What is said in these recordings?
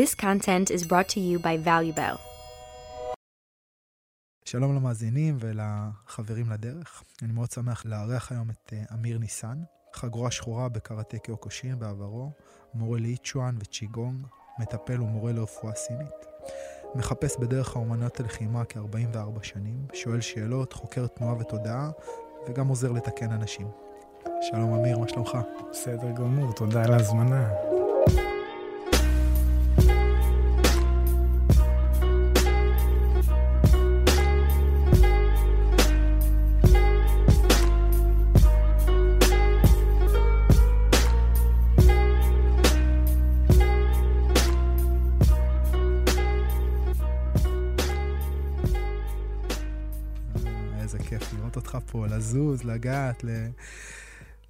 This content is brought to you by ValueBell. שלום למאזינים ולחברים לדרך. אני מאוד שמח לארח היום את אה, אמיר ניסן, חגורה שחורה בקראטה קיוקושין בעברו, מורה לאיצ'ואן וצ'יגונג, מטפל ומורה לרפואה סינית. מחפש בדרך האומנויות הלחימה כ-44 שנים, שואל שאלות, חוקר תנועה ותודעה, וגם עוזר לתקן אנשים. שלום אמיר, מה שלומך? בסדר גמור, תודה על ההזמנה. לזוז, לגעת, ל...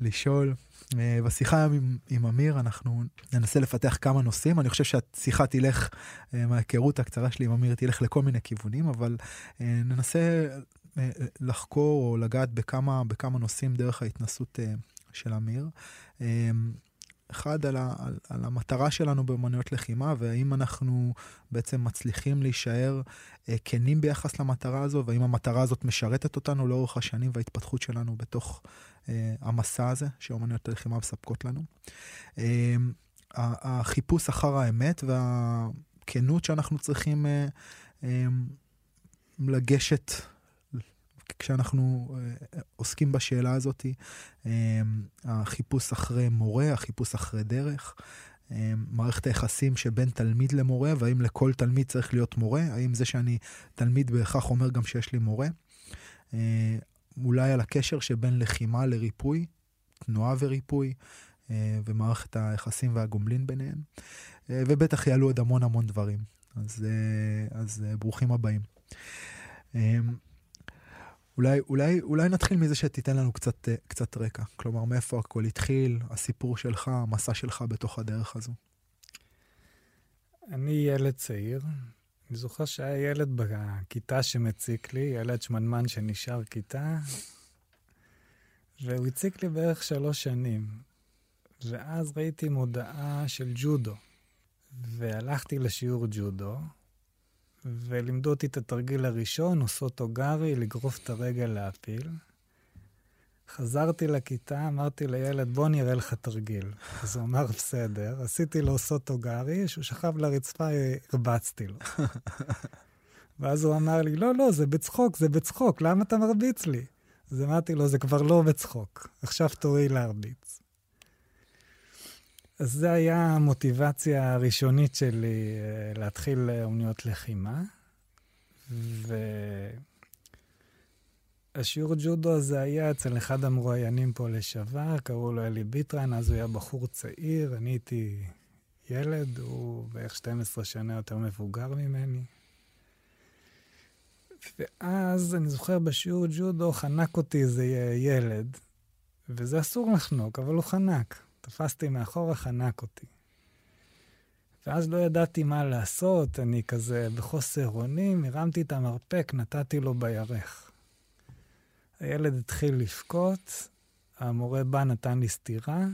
לשאול. אה, בשיחה עם, עם אמיר אנחנו ננסה לפתח כמה נושאים. אני חושב שהשיחה תלך, אה, מההיכרות הקצרה שלי עם אמיר, תלך לכל מיני כיוונים, אבל אה, ננסה לחקור או לגעת בכמה, בכמה נושאים דרך ההתנסות של אמיר. אחד, על, ה, על, על המטרה שלנו באמנויות לחימה, והאם אנחנו בעצם מצליחים להישאר אה, כנים ביחס למטרה הזו, והאם המטרה הזאת משרתת אותנו לאורך השנים וההתפתחות שלנו בתוך אה, המסע הזה שאמנויות הלחימה מספקות לנו. אה, החיפוש אחר האמת והכנות שאנחנו צריכים אה, אה, לגשת כשאנחנו אה, עוסקים בשאלה הזאת, אה, החיפוש אחרי מורה, החיפוש אחרי דרך, אה, מערכת היחסים שבין תלמיד למורה, והאם לכל תלמיד צריך להיות מורה, האם זה שאני תלמיד בהכרח אומר גם שיש לי מורה, אולי על הקשר שבין לחימה לריפוי, תנועה וריפוי, ומערכת היחסים והגומלין ביניהם, ובטח יעלו עוד המון המון דברים. אז, אז ברוכים הבאים. אולי, אולי, אולי נתחיל מזה שתיתן לנו קצת, אה, קצת רקע. כלומר, מאיפה הכל התחיל, הסיפור שלך, המסע שלך בתוך הדרך הזו. אני ילד צעיר. אני זוכר שהיה ילד בכיתה שמציק לי, ילד שמנמן שנשאר כיתה, והוא הציק לי בערך שלוש שנים. ואז ראיתי מודעה של ג'ודו, והלכתי לשיעור ג'ודו, ולימדו אותי את התרגיל הראשון, עושות אוגרי, לגרוף את הרגל להפיל. חזרתי לכיתה, אמרתי לילד, בוא נראה לך תרגיל. אז הוא אמר, בסדר. עשיתי לו עושות אוגרי, כשהוא שכב לרצפה, הרבצתי לו. ואז הוא אמר לי, לא, לא, זה בצחוק, זה בצחוק, למה אתה מרביץ לי? אז אמרתי לו, זה כבר לא בצחוק, עכשיו תורי להרביץ. אז זה היה המוטיבציה הראשונית שלי אה, להתחיל אומנויות לחימה. והשיעור ג'ודו הזה היה אצל אחד המרואיינים פה לשעבר, קראו לו אלי ביטרן, אז הוא היה בחור צעיר, אני הייתי ילד, הוא בערך 12 שנה יותר מבוגר ממני. ואז אני זוכר בשיעור ג'ודו חנק אותי איזה ילד, וזה אסור לחנוק, אבל הוא חנק. תפסתי מאחורה, חנק אותי. ואז לא ידעתי מה לעשות, אני כזה בחוסר אונים, הרמתי את המרפק, נתתי לו בירך. הילד התחיל לבכות, המורה בא, נתן לי סטירה,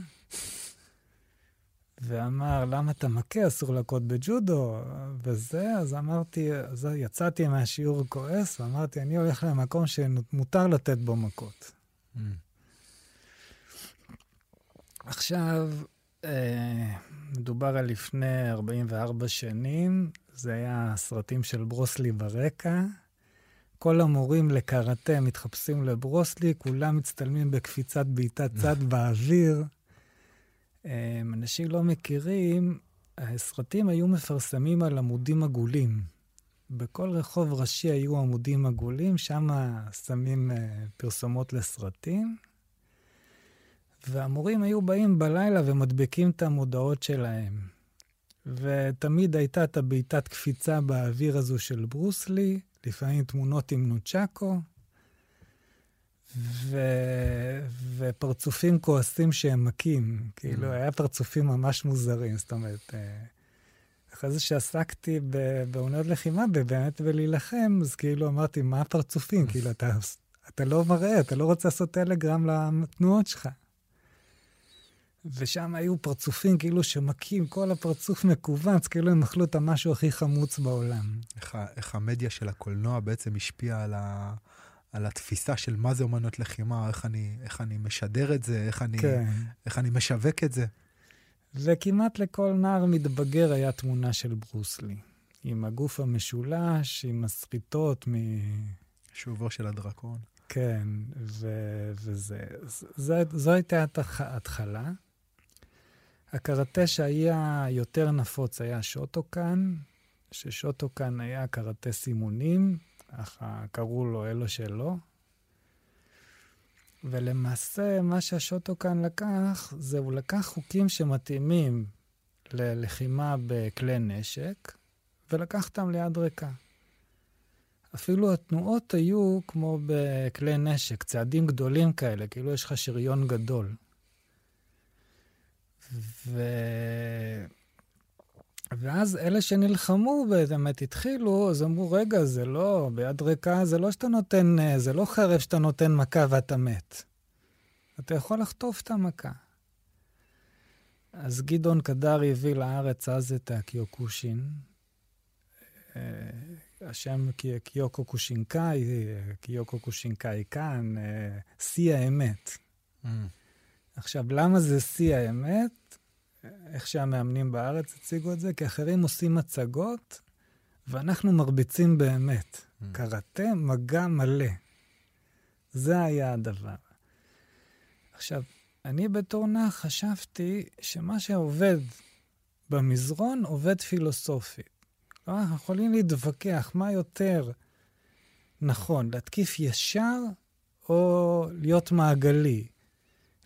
ואמר, למה אתה מכה? אסור להכות בג'ודו, וזה, אז אמרתי, אז יצאתי מהשיעור כועס, ואמרתי, אני הולך למקום שמותר לתת בו מכות. Mm. עכשיו, אה, מדובר על לפני 44 שנים, זה היה סרטים של ברוסלי ברקע. כל המורים לקראטה מתחפשים לברוסלי, כולם מצטלמים בקפיצת בעיטת צד באוויר. אה, אנשים לא מכירים, הסרטים היו מפרסמים על עמודים עגולים. בכל רחוב ראשי היו עמודים עגולים, שם שמים אה, פרסומות לסרטים. והמורים היו באים בלילה ומדבקים את המודעות שלהם. ותמיד הייתה את הבעיטת קפיצה באוויר הזו של ברוסלי, לפעמים תמונות עם נוצ'קו, ו... ופרצופים כועסים שהם מכים. כאילו, mm. היה פרצופים ממש מוזרים, זאת אומרת, אה, אחרי זה שעסקתי באוניות לחימה, באמת בלהילחם, אז כאילו אמרתי, מה הפרצופים? כאילו, אתה, אתה לא מראה, אתה לא רוצה לעשות טלגרם לתנועות שלך. ושם היו פרצופים כאילו שמכים, כל הפרצוף מכווץ, כאילו הם אכלו את המשהו הכי חמוץ בעולם. איך, איך המדיה של הקולנוע בעצם השפיעה על, ה, על התפיסה של מה זה אומנות לחימה, איך אני, איך אני משדר את זה, איך אני, כן. איך אני משווק את זה. וכמעט לכל נער מתבגר היה תמונה של ברוסלי. עם הגוף המשולש, עם הסריטות מ... שובו של הדרקון. כן. וזה... זו, הייתה ההתחלה. הקראטה שהיה יותר נפוץ היה שוטוקן, ששוטוקן היה קראטה סימונים, אך קראו לו אלו שלו. ולמעשה, מה שהשוטוקן לקח, זה הוא לקח חוקים שמתאימים ללחימה בכלי נשק, ולקח אותם ליד ריקה. אפילו התנועות היו כמו בכלי נשק, צעדים גדולים כאלה, כאילו יש לך שריון גדול. ו... ואז אלה שנלחמו באמת התחילו, אז אמרו, רגע, זה לא, ביד ריקה זה לא שאתה נותן, זה לא חרב שאתה נותן מכה ואתה מת. אתה יכול לחטוף את המכה. אז גדעון קדרי הביא לארץ אז את הקיוקושין. אה, השם קיוקו קושינקאי, קיוקו קושינקאי כאן, אה, שיא האמת. Mm. עכשיו, למה זה שיא האמת? איך שהמאמנים בארץ הציגו את זה, כי אחרים עושים מצגות, ואנחנו מרביצים באמת. Mm. קראטה, מגע מלא. זה היה הדבר. עכשיו, אני בתור נח חשבתי שמה שעובד במזרון עובד פילוסופית. לא, אנחנו יכולים להתווכח מה יותר נכון, להתקיף ישר או להיות מעגלי.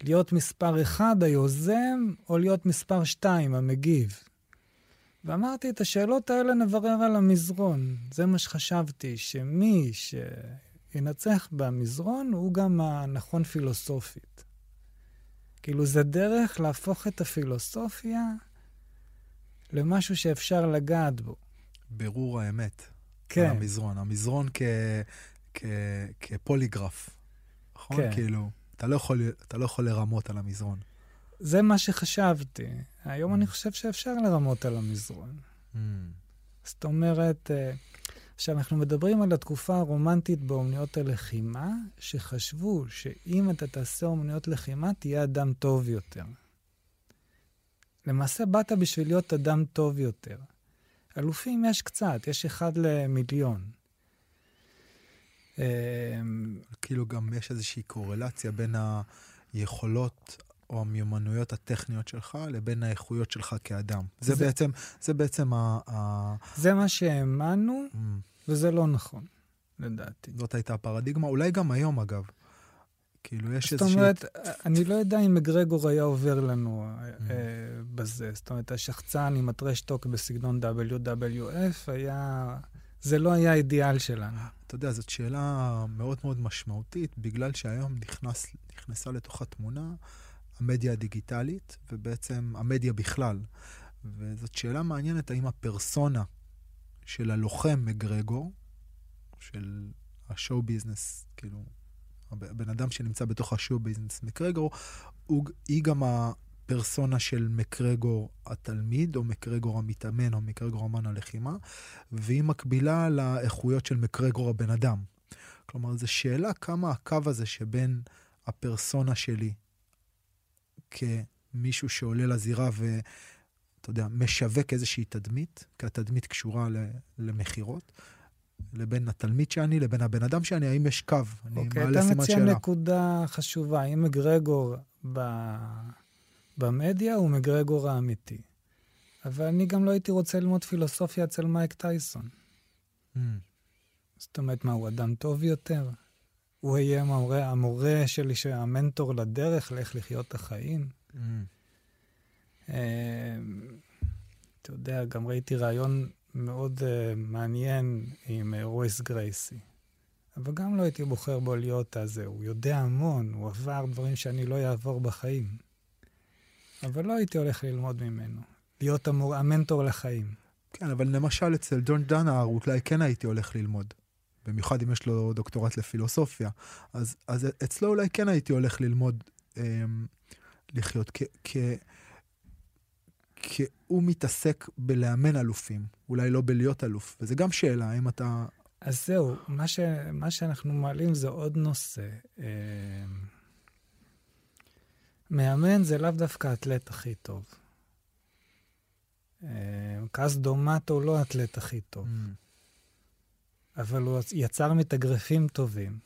להיות מספר אחד, היוזם, או להיות מספר שתיים, המגיב. ואמרתי, את השאלות האלה נברר על המזרון. זה מה שחשבתי, שמי שינצח במזרון הוא גם הנכון פילוסופית. כאילו, זה דרך להפוך את הפילוסופיה למשהו שאפשר לגעת בו. בירור האמת. כן. המזרון. המזרון כ, כ, כפוליגרף. נכון? כן. כאילו, אתה לא, יכול, אתה לא יכול לרמות על המזרון. זה מה שחשבתי. היום mm. אני חושב שאפשר לרמות על המזרון. Mm. זאת אומרת, אה, עכשיו, אנחנו מדברים על התקופה הרומנטית באומניות הלחימה, שחשבו שאם אתה תעשה אומניות לחימה, תהיה אדם טוב יותר. למעשה באת בשביל להיות אדם טוב יותר. אלופים יש קצת, יש אחד למיליון. אמ, כאילו גם יש איזושהי קורלציה בין היכולות או המיומנויות הטכניות שלך לבין האיכויות שלך כאדם. זה, זה בעצם, זה בעצם ה... ה... זה מה שהאמנו, mm. וזה לא נכון, לדעתי. זאת הייתה הפרדיגמה, אולי גם היום אגב. כאילו, יש איזושהי... זאת אומרת, אני לא יודע אם מגרגור היה עובר לנו אה, mm. בזה. זאת אומרת, השחצן עם הטרשטוק בסגנון WWF היה... זה לא היה האידיאל שלנו. אתה יודע, זאת שאלה מאוד מאוד משמעותית, בגלל שהיום נכנס, נכנסה לתוך התמונה המדיה הדיגיטלית, ובעצם המדיה בכלל. וזאת שאלה מעניינת, האם הפרסונה של הלוחם מגרגור, של השואו ביזנס, כאילו, הבן אדם שנמצא בתוך השואו ביזנס הוא, היא גם הפרסונה של מקרגור התלמיד, או מקרגור המתאמן, או מקרגור אמן הלחימה, והיא מקבילה לאיכויות של מקרגור הבן אדם. כלומר, זו שאלה כמה הקו הזה שבין הפרסונה שלי כמישהו שעולה לזירה ואתה יודע, משווק איזושהי תדמית, כי התדמית קשורה למכירות, לבין התלמיד שאני, לבין הבן אדם שאני, האם יש קו? אני אוקיי, מעלה סימן שאלה. אתה מציע נקודה חשובה. האם מגרגור ב... במדיה הוא מגרגור האמיתי. אבל אני גם לא הייתי רוצה ללמוד פילוסופיה אצל מייק טייסון. Mm. זאת אומרת, מה, הוא אדם טוב יותר? הוא יהיה המורה, המורה שלי, המנטור לדרך לאיך לחיות את החיים? Mm. אתה יודע, גם ראיתי רעיון מאוד uh, מעניין עם uh, רויס גרייסי. אבל גם לא הייתי בוחר בו להיות הזה. הוא יודע המון, הוא עבר דברים שאני לא אעבור בחיים. אבל לא הייתי הולך ללמוד ממנו. להיות המור, המנטור לחיים. כן, אבל למשל אצל דון דנאר אולי כן הייתי הולך ללמוד. במיוחד אם יש לו דוקטורט לפילוסופיה. אז, אז אצלו אולי כן הייתי הולך ללמוד, אה, לחיות, כי, הוא מתעסק בלאמן אלופים, אולי לא בלהיות אלוף, וזו גם שאלה, האם אתה... אז זהו, מה, ש, מה שאנחנו מעלים זה עוד נושא. אה, מאמן זה לאו דווקא האתלט הכי טוב. אה, קאס דומטו הוא לא האתלט הכי טוב, mm. אבל הוא יצר מתאגרפים טובים.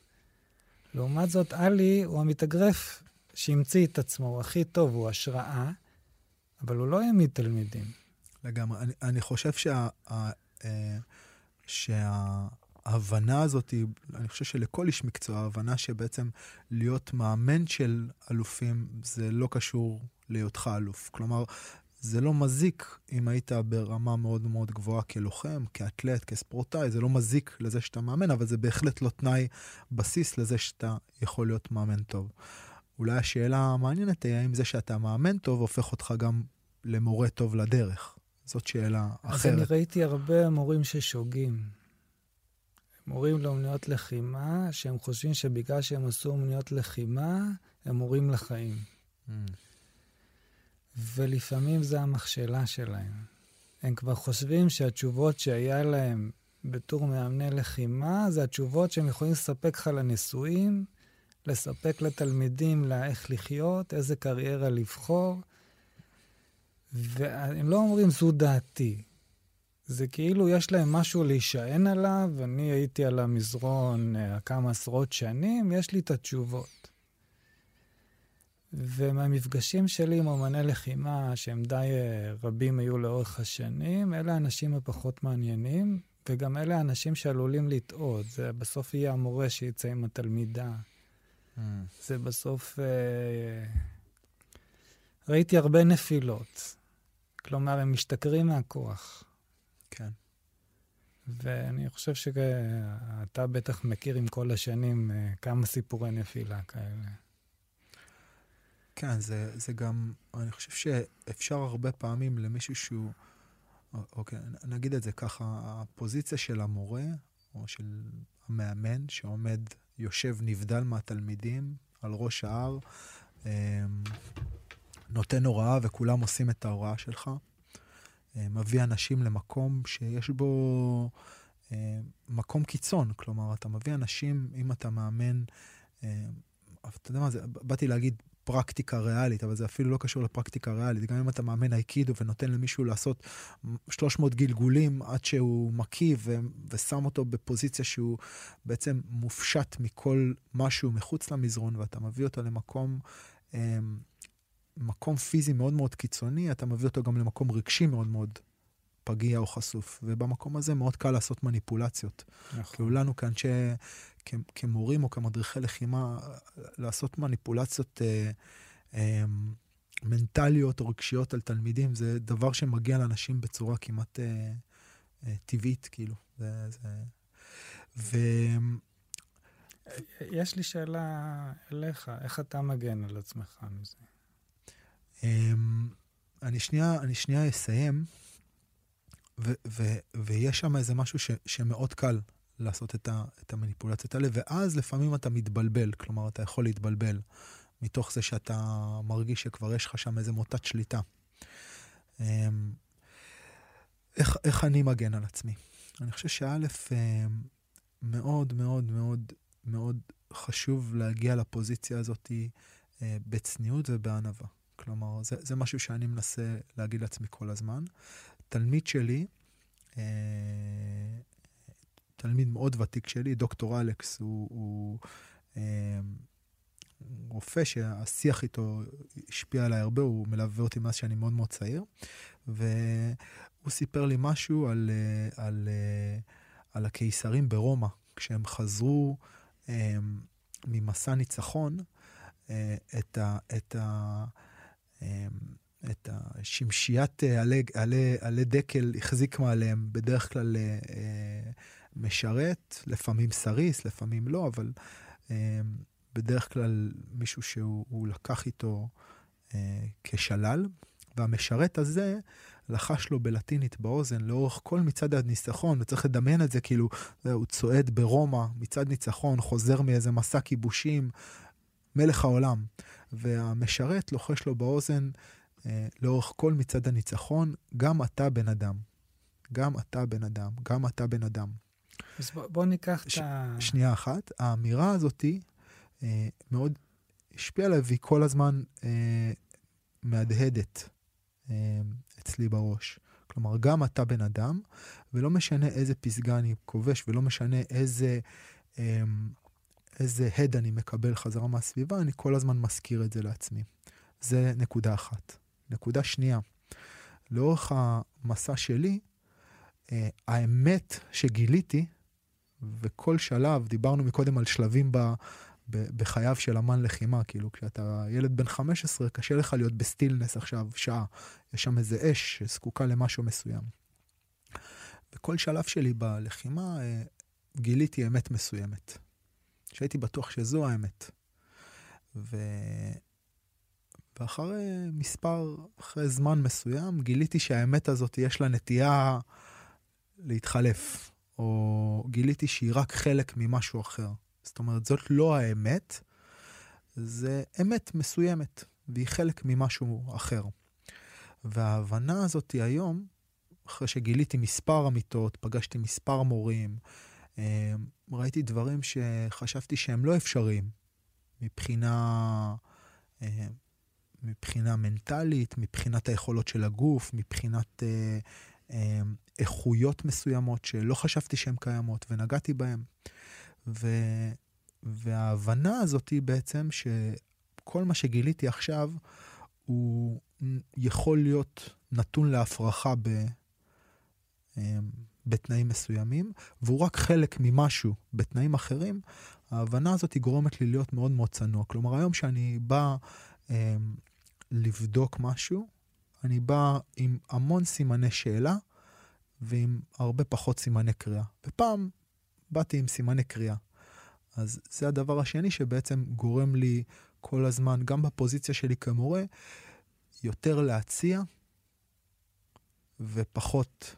לעומת זאת, עלי הוא המתאגרף שהמציא את עצמו, הוא הכי טוב, הוא השראה, אבל הוא לא העמיד תלמידים. לגמרי. אני, אני חושב שה... אה, שההבנה הזאת, אני חושב שלכל איש מקצוע, ההבנה שבעצם להיות מאמן של אלופים זה לא קשור להיותך אלוף. כלומר, זה לא מזיק אם היית ברמה מאוד מאוד גבוהה כלוחם, כאתלט, כספורטאי, זה לא מזיק לזה שאתה מאמן, אבל זה בהחלט לא תנאי בסיס לזה שאתה יכול להיות מאמן טוב. אולי השאלה המעניינת היא האם זה שאתה מאמן טוב הופך אותך גם למורה טוב לדרך. זאת שאלה אחרת. אז אני ראיתי הרבה מורים ששוגים. מורים לאומנויות לחימה, שהם חושבים שבגלל שהם עשו אומנויות לחימה, הם מורים לחיים. Mm. ולפעמים זה המכשלה שלהם. הם כבר חושבים שהתשובות שהיה להם בתור מאמני לחימה, זה התשובות שהם יכולים לספק לך לנשואים, לספק לתלמידים לאיך לחיות, איזה קריירה לבחור. והם לא אומרים זו דעתי. זה כאילו יש להם משהו להישען עליו, אני הייתי על המזרון uh, כמה עשרות שנים, יש לי את התשובות. ומהמפגשים שלי עם אמני לחימה, שהם די uh, רבים היו לאורך השנים, אלה האנשים הפחות מעניינים, וגם אלה האנשים שעלולים לטעות. זה בסוף יהיה המורה שיצא עם התלמידה. Mm. זה בסוף... Uh, ראיתי הרבה נפילות. כלומר, הם משתכרים מהכוח. כן. ואני חושב שאתה בטח מכיר עם כל השנים אה, כמה סיפורי נפילה כאלה. כן, זה, זה גם, אני חושב שאפשר הרבה פעמים למישהו שהוא, אוקיי, נגיד את זה ככה, הפוזיציה של המורה או של המאמן שעומד, יושב נבדל מהתלמידים על ראש ההר, אמ, נותן הוראה וכולם עושים את ההוראה שלך. אה, מביא אנשים למקום שיש בו אה, מקום קיצון. כלומר, אתה מביא אנשים, אם אתה מאמן, אה, אתה יודע מה זה, באתי להגיד פרקטיקה ריאלית, אבל זה אפילו לא קשור לפרקטיקה ריאלית. גם אם אתה מאמן אייקידו ונותן למישהו לעשות 300 גלגולים עד שהוא מקיא ושם אותו בפוזיציה שהוא בעצם מופשט מכל משהו מחוץ למזרון, ואתה מביא אותו למקום מקום פיזי מאוד מאוד קיצוני, אתה מביא אותו גם למקום רגשי מאוד מאוד פגיע או חשוף. ובמקום הזה מאוד קל לעשות מניפולציות. נכון. כאילו לנו כאנשי, כ- כמורים או כמדריכי לחימה, לעשות מניפולציות אה, אה, מנטליות או רגשיות על תלמידים, זה דבר שמגיע לאנשים בצורה כמעט אה, אה, טבעית, כאילו. זה... זה... ו... יש לי שאלה אליך, איך אתה מגן על עצמך מזה? אמ, אני שנייה, אני שנייה אסיים, ו, ו, ויש שם איזה משהו ש, שמאוד קל לעשות את, ה, את המניפולציות האלה, ואז לפעמים אתה מתבלבל, כלומר, אתה יכול להתבלבל מתוך זה שאתה מרגיש שכבר יש לך שם איזה מוטת שליטה. אמ, איך, איך אני מגן על עצמי? אני חושב שא', אמ, מאוד מאוד מאוד מאוד חשוב להגיע לפוזיציה הזאת אה, בצניעות ובענווה. כלומר, זה, זה משהו שאני מנסה להגיד לעצמי כל הזמן. תלמיד שלי, אה, תלמיד מאוד ותיק שלי, דוקטור אלכס, הוא, הוא אה, רופא שהשיח איתו השפיע עליי הרבה, הוא מלווה אותי מאז שאני מאוד מאוד צעיר, והוא סיפר לי משהו על, אה, על, על הקיסרים ברומא, כשהם חזרו ממסע ניצחון, את ה... את ה את השמשיית אה, עלי, עלי, עלי דקל החזיק מעליהם בדרך כלל אה, אה, משרת, לפעמים סריס, לפעמים לא, אבל אה, בדרך כלל מישהו שהוא לקח איתו כשלל, והמשרת הזה לחש לו בלטינית באוזן לאורך כל מצעד הניצחון, וצריך לדמיין את זה כאילו, הוא צועד ברומא, מצעד ניצחון, חוזר מאיזה מסע כיבושים, מלך העולם. והמשרת לוחש לו באוזן אה, לאורך כל מצעד הניצחון, גם אתה בן אדם. גם אתה בן אדם. גם אתה בן אדם. אז בוא, בוא ניקח ש- את ה... שנייה אחת. האמירה הזאתי אה, מאוד השפיעה עליי, והיא כל הזמן אה, מהדהדת אה, אצלי בראש. כלומר, גם אתה בן אדם, ולא משנה איזה פסגה אני כובש, ולא משנה איזה, אה, איזה הד אני מקבל חזרה מהסביבה, אני כל הזמן מזכיר את זה לעצמי. זה נקודה אחת. נקודה שנייה, לאורך המסע שלי, אה, האמת שגיליתי, וכל שלב, דיברנו מקודם על שלבים ב, ב, בחייו של אמן לחימה, כאילו כשאתה ילד בן 15, קשה לך להיות בסטילנס עכשיו שעה, יש שם איזה אש שזקוקה למשהו מסוים. בכל שלב שלי בלחימה אה, גיליתי אמת מסוימת, שהייתי בטוח שזו האמת. ו... ואחרי מספר, אחרי זמן מסוים, גיליתי שהאמת הזאת יש לה נטייה להתחלף, או גיליתי שהיא רק חלק ממשהו אחר. זאת אומרת, זאת לא האמת, זה אמת מסוימת, והיא חלק ממשהו אחר. וההבנה הזאת היום, אחרי שגיליתי מספר אמיתות, פגשתי מספר מורים, ראיתי דברים שחשבתי שהם לא אפשריים מבחינה, מבחינה מנטלית, מבחינת היכולות של הגוף, מבחינת איכויות מסוימות שלא חשבתי שהן קיימות, ונגעתי בהן. וההבנה הזאת היא בעצם שכל מה שגיליתי עכשיו הוא יכול להיות נתון להפרחה ב... בתנאים מסוימים, והוא רק חלק ממשהו בתנאים אחרים, ההבנה הזאת היא גורמת לי להיות מאוד מאוד צנוע. כלומר, היום שאני בא אה, לבדוק משהו, אני בא עם המון סימני שאלה ועם הרבה פחות סימני קריאה. ופעם באתי עם סימני קריאה. אז זה הדבר השני שבעצם גורם לי כל הזמן, גם בפוזיציה שלי כמורה, יותר להציע ופחות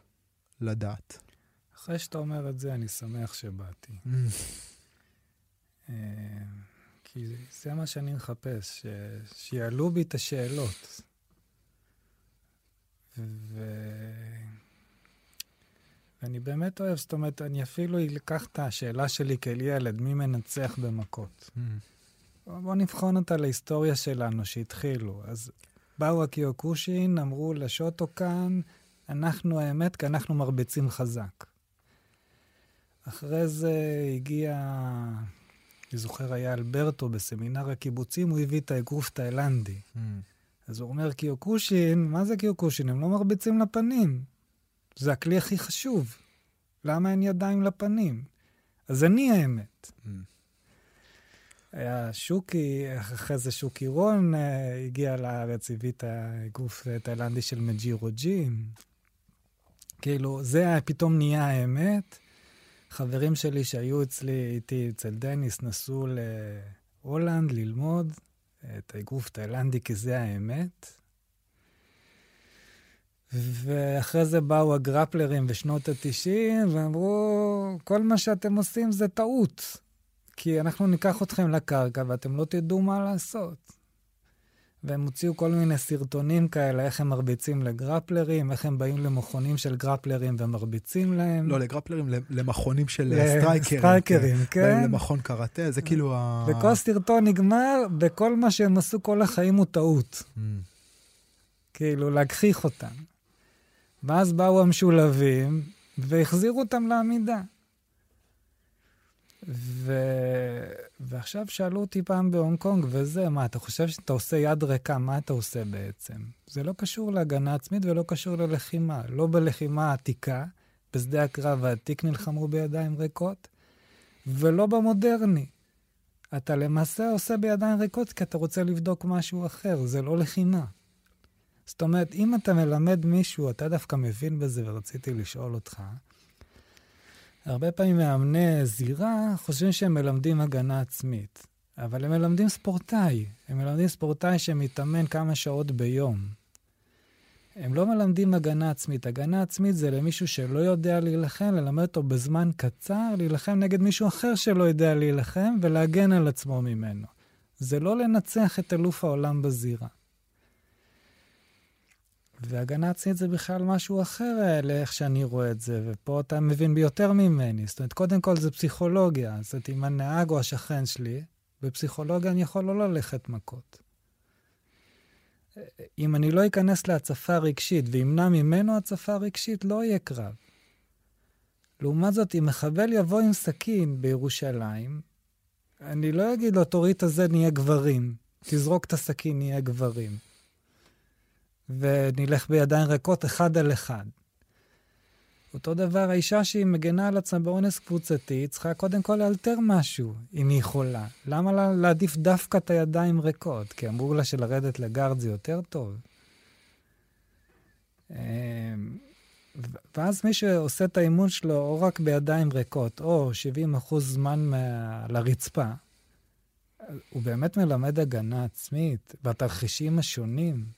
לדעת. אחרי שאתה אומר את זה, אני שמח שבאתי. Mm. אה, כי זה מה שאני מחפש, ש... שיעלו בי את השאלות. ו... ואני באמת אוהב, זאת אומרת, אני אפילו אקח את השאלה שלי כאל ילד, מי מנצח במכות? Mm. בואו נבחון אותה להיסטוריה שלנו, שהתחילו. אז באו הקיוקושין, אמרו לשוטוקן, אנחנו האמת, כי אנחנו מרביצים חזק. אחרי זה הגיע, אני זוכר, היה אלברטו בסמינר הקיבוצים, הוא הביא את האגרוף תאילנדי. Mm. אז הוא אומר, קיוקושין, מה זה קיוקושין? הם לא מרביצים לפנים. זה הכלי הכי חשוב. למה אין ידיים לפנים? אז אני האמת. Mm. היה שוקי, אחרי זה שוקי רון אה, הגיע לארץ, הביא את הגוף התאילנדי של מג'ירו ג'ים. כאילו, זה פתאום נהיה האמת. חברים שלי שהיו אצלי, איתי אצל דניס, נסעו להולנד ללמוד את האגרוף התאילנדי, כי זה האמת. ואחרי זה באו הגרפלרים בשנות ה-90 ואמרו, כל מה שאתם עושים זה טעות, כי אנחנו ניקח אתכם לקרקע ואתם לא תדעו מה לעשות. והם הוציאו כל מיני סרטונים כאלה, איך הם מרביצים ל grappler-ים, איך הם באים למכונים של grappler-ים ומרביצים להם. לא, ל grappler-ים, למכונים של striker-ים. striker-ים, כן. באים למכון קראטה, זה כאילו ה... וכל סרטון נגמר, וכל מה שהם עשו כל החיים הוא טעות. Mm. כאילו, להגחיך אותם. ואז באו המשולבים והחזירו אותם לעמידה. ו... ועכשיו שאלו אותי פעם בהונג קונג, וזה, מה, אתה חושב שאתה עושה יד ריקה, מה אתה עושה בעצם? זה לא קשור להגנה עצמית ולא קשור ללחימה. לא בלחימה העתיקה, בשדה הקרב העתיק נלחמו בידיים ריקות, ולא במודרני. אתה למעשה עושה בידיים ריקות כי אתה רוצה לבדוק משהו אחר, זה לא לחימה. זאת אומרת, אם אתה מלמד מישהו, אתה דווקא מבין בזה ורציתי לשאול אותך, הרבה פעמים מאמני זירה חושבים שהם מלמדים הגנה עצמית, אבל הם מלמדים ספורטאי. הם מלמדים ספורטאי שמתאמן כמה שעות ביום. הם לא מלמדים הגנה עצמית. הגנה עצמית זה למישהו שלא יודע להילחם, ללמד אותו בזמן קצר, להילחם נגד מישהו אחר שלא יודע להילחם ולהגן על עצמו ממנו. זה לא לנצח את אלוף העולם בזירה. והגנה עצמית זה בכלל משהו אחר אה, לאיך שאני רואה את זה, ופה אתה מבין ביותר ממני. זאת אומרת, קודם כל זה פסיכולוגיה. זאת אומרת, אם הנהג או השכן שלי, בפסיכולוגיה אני יכול לא ללכת מכות. אם אני לא אכנס להצפה רגשית ואמנע ממנו הצפה רגשית, לא יהיה קרב. לעומת זאת, אם מחבל יבוא עם סכין בירושלים, אני לא אגיד לו, תוריד את הזה, נהיה גברים. תזרוק את הסכין, נהיה גברים. ונלך בידיים ריקות אחד על אחד. אותו דבר, האישה שהיא מגנה על עצמה באונס קבוצתי, צריכה קודם כל לאלתר משהו, אם היא יכולה. למה לה, להעדיף דווקא את הידיים ריקות? כי אמרו לה שלרדת לגארד זה יותר טוב. אמ, ואז מי שעושה את האימון שלו או רק בידיים ריקות, או 70 אחוז זמן מה... לרצפה, הוא באמת מלמד הגנה עצמית בתרחישים השונים.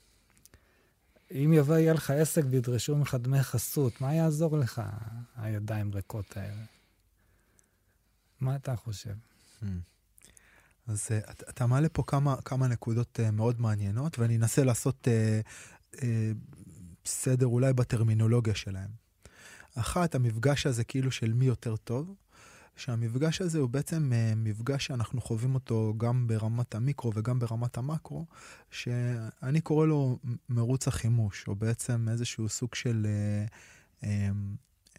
אם יבוא, יהיה לך עסק וידרשו ממך דמי חסות, מה יעזור לך הידיים ריקות האלה? מה אתה חושב? Hmm. אז uh, אתה מעלה פה כמה, כמה נקודות uh, מאוד מעניינות, ואני אנסה לעשות uh, uh, סדר אולי בטרמינולוגיה שלהם. אחת, המפגש הזה כאילו של מי יותר טוב, שהמפגש הזה הוא בעצם uh, מפגש שאנחנו חווים אותו גם ברמת המיקרו וגם ברמת המקרו, שאני קורא לו מרוץ החימוש, או בעצם איזשהו סוג של uh, uh,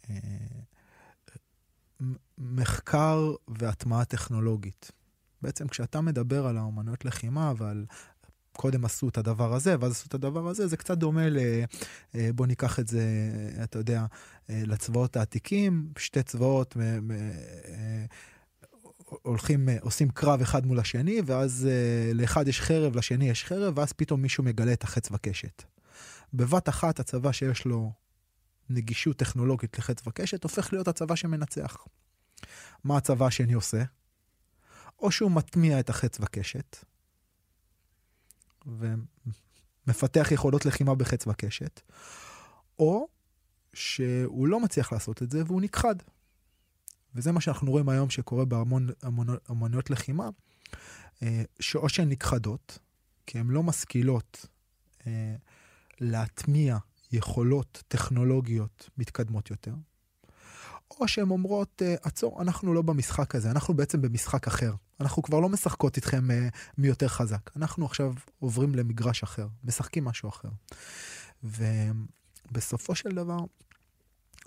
uh, מחקר והטמעה טכנולוגית. בעצם כשאתה מדבר על האומנויות לחימה ועל קודם עשו את הדבר הזה, ואז עשו את הדבר הזה, זה קצת דומה ל... אה, בוא ניקח את זה, אתה יודע, אה, לצבאות העתיקים, שתי צבאות אה, הולכים, עושים קרב אחד מול השני, ואז לאחד יש חרב, לשני יש חרב, ואז פתאום מישהו מגלה את החץ וקשת. בבת אחת הצבא שיש לו נגישות טכנולוגית לחץ וקשת, הופך להיות הצבא שמנצח. מה הצבא השני עושה? או שהוא מטמיע את החץ וקשת, ומפתח יכולות לחימה בחץ וקשת, או שהוא לא מצליח לעשות את זה והוא נכחד. וזה מה שאנחנו רואים היום שקורה בהמון אמנויות לחימה, אה, שאו שהן נכחדות, כי הן לא משכילות אה, להטמיע יכולות טכנולוגיות מתקדמות יותר, או שהן אומרות, אה, עצור, אנחנו לא במשחק הזה, אנחנו בעצם במשחק אחר. אנחנו כבר לא משחקות איתכם uh, מי יותר חזק. אנחנו עכשיו עוברים למגרש אחר, משחקים משהו אחר. ובסופו של דבר,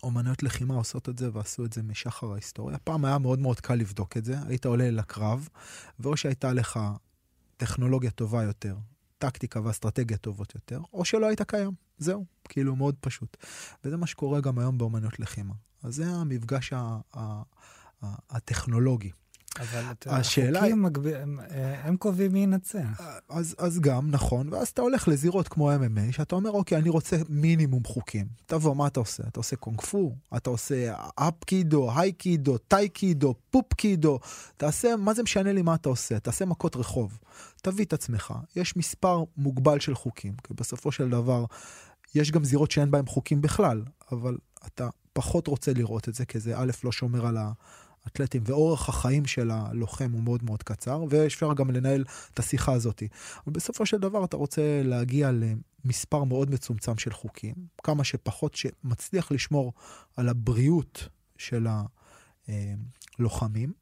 אומנויות לחימה עושות את זה ועשו את זה משחר ההיסטוריה. פעם היה מאוד מאוד קל לבדוק את זה, היית עולה לקרב, ואו שהייתה לך טכנולוגיה טובה יותר, טקטיקה ואסטרטגיה טובות יותר, או שלא היית קיים. זהו, כאילו מאוד פשוט. וזה מה שקורה גם היום באומנויות לחימה. אז זה המפגש הטכנולוגי. אבל השאלה... החוקים מגב... הם, הם קובעים מי ינצח. אז, אז גם, נכון, ואז אתה הולך לזירות כמו MMA, שאתה אומר, אוקיי, אני רוצה מינימום חוקים. תבוא, מה אתה עושה? אתה עושה קונג פו, אתה עושה אפ קידו, היי קידו, טאי קידו, פופ קידו, תעשה, מה זה משנה לי מה אתה עושה? תעשה מכות רחוב. תביא את עצמך. יש מספר מוגבל של חוקים, כי בסופו של דבר, יש גם זירות שאין בהן חוקים בכלל, אבל אתה פחות רוצה לראות את זה, כי זה א', לא שומר על ה... אתלטים, ואורך החיים של הלוחם הוא מאוד מאוד קצר, ואפשר גם לנהל את השיחה הזאת. אבל בסופו של דבר אתה רוצה להגיע למספר מאוד מצומצם של חוקים, כמה שפחות שמצליח לשמור על הבריאות של הלוחמים,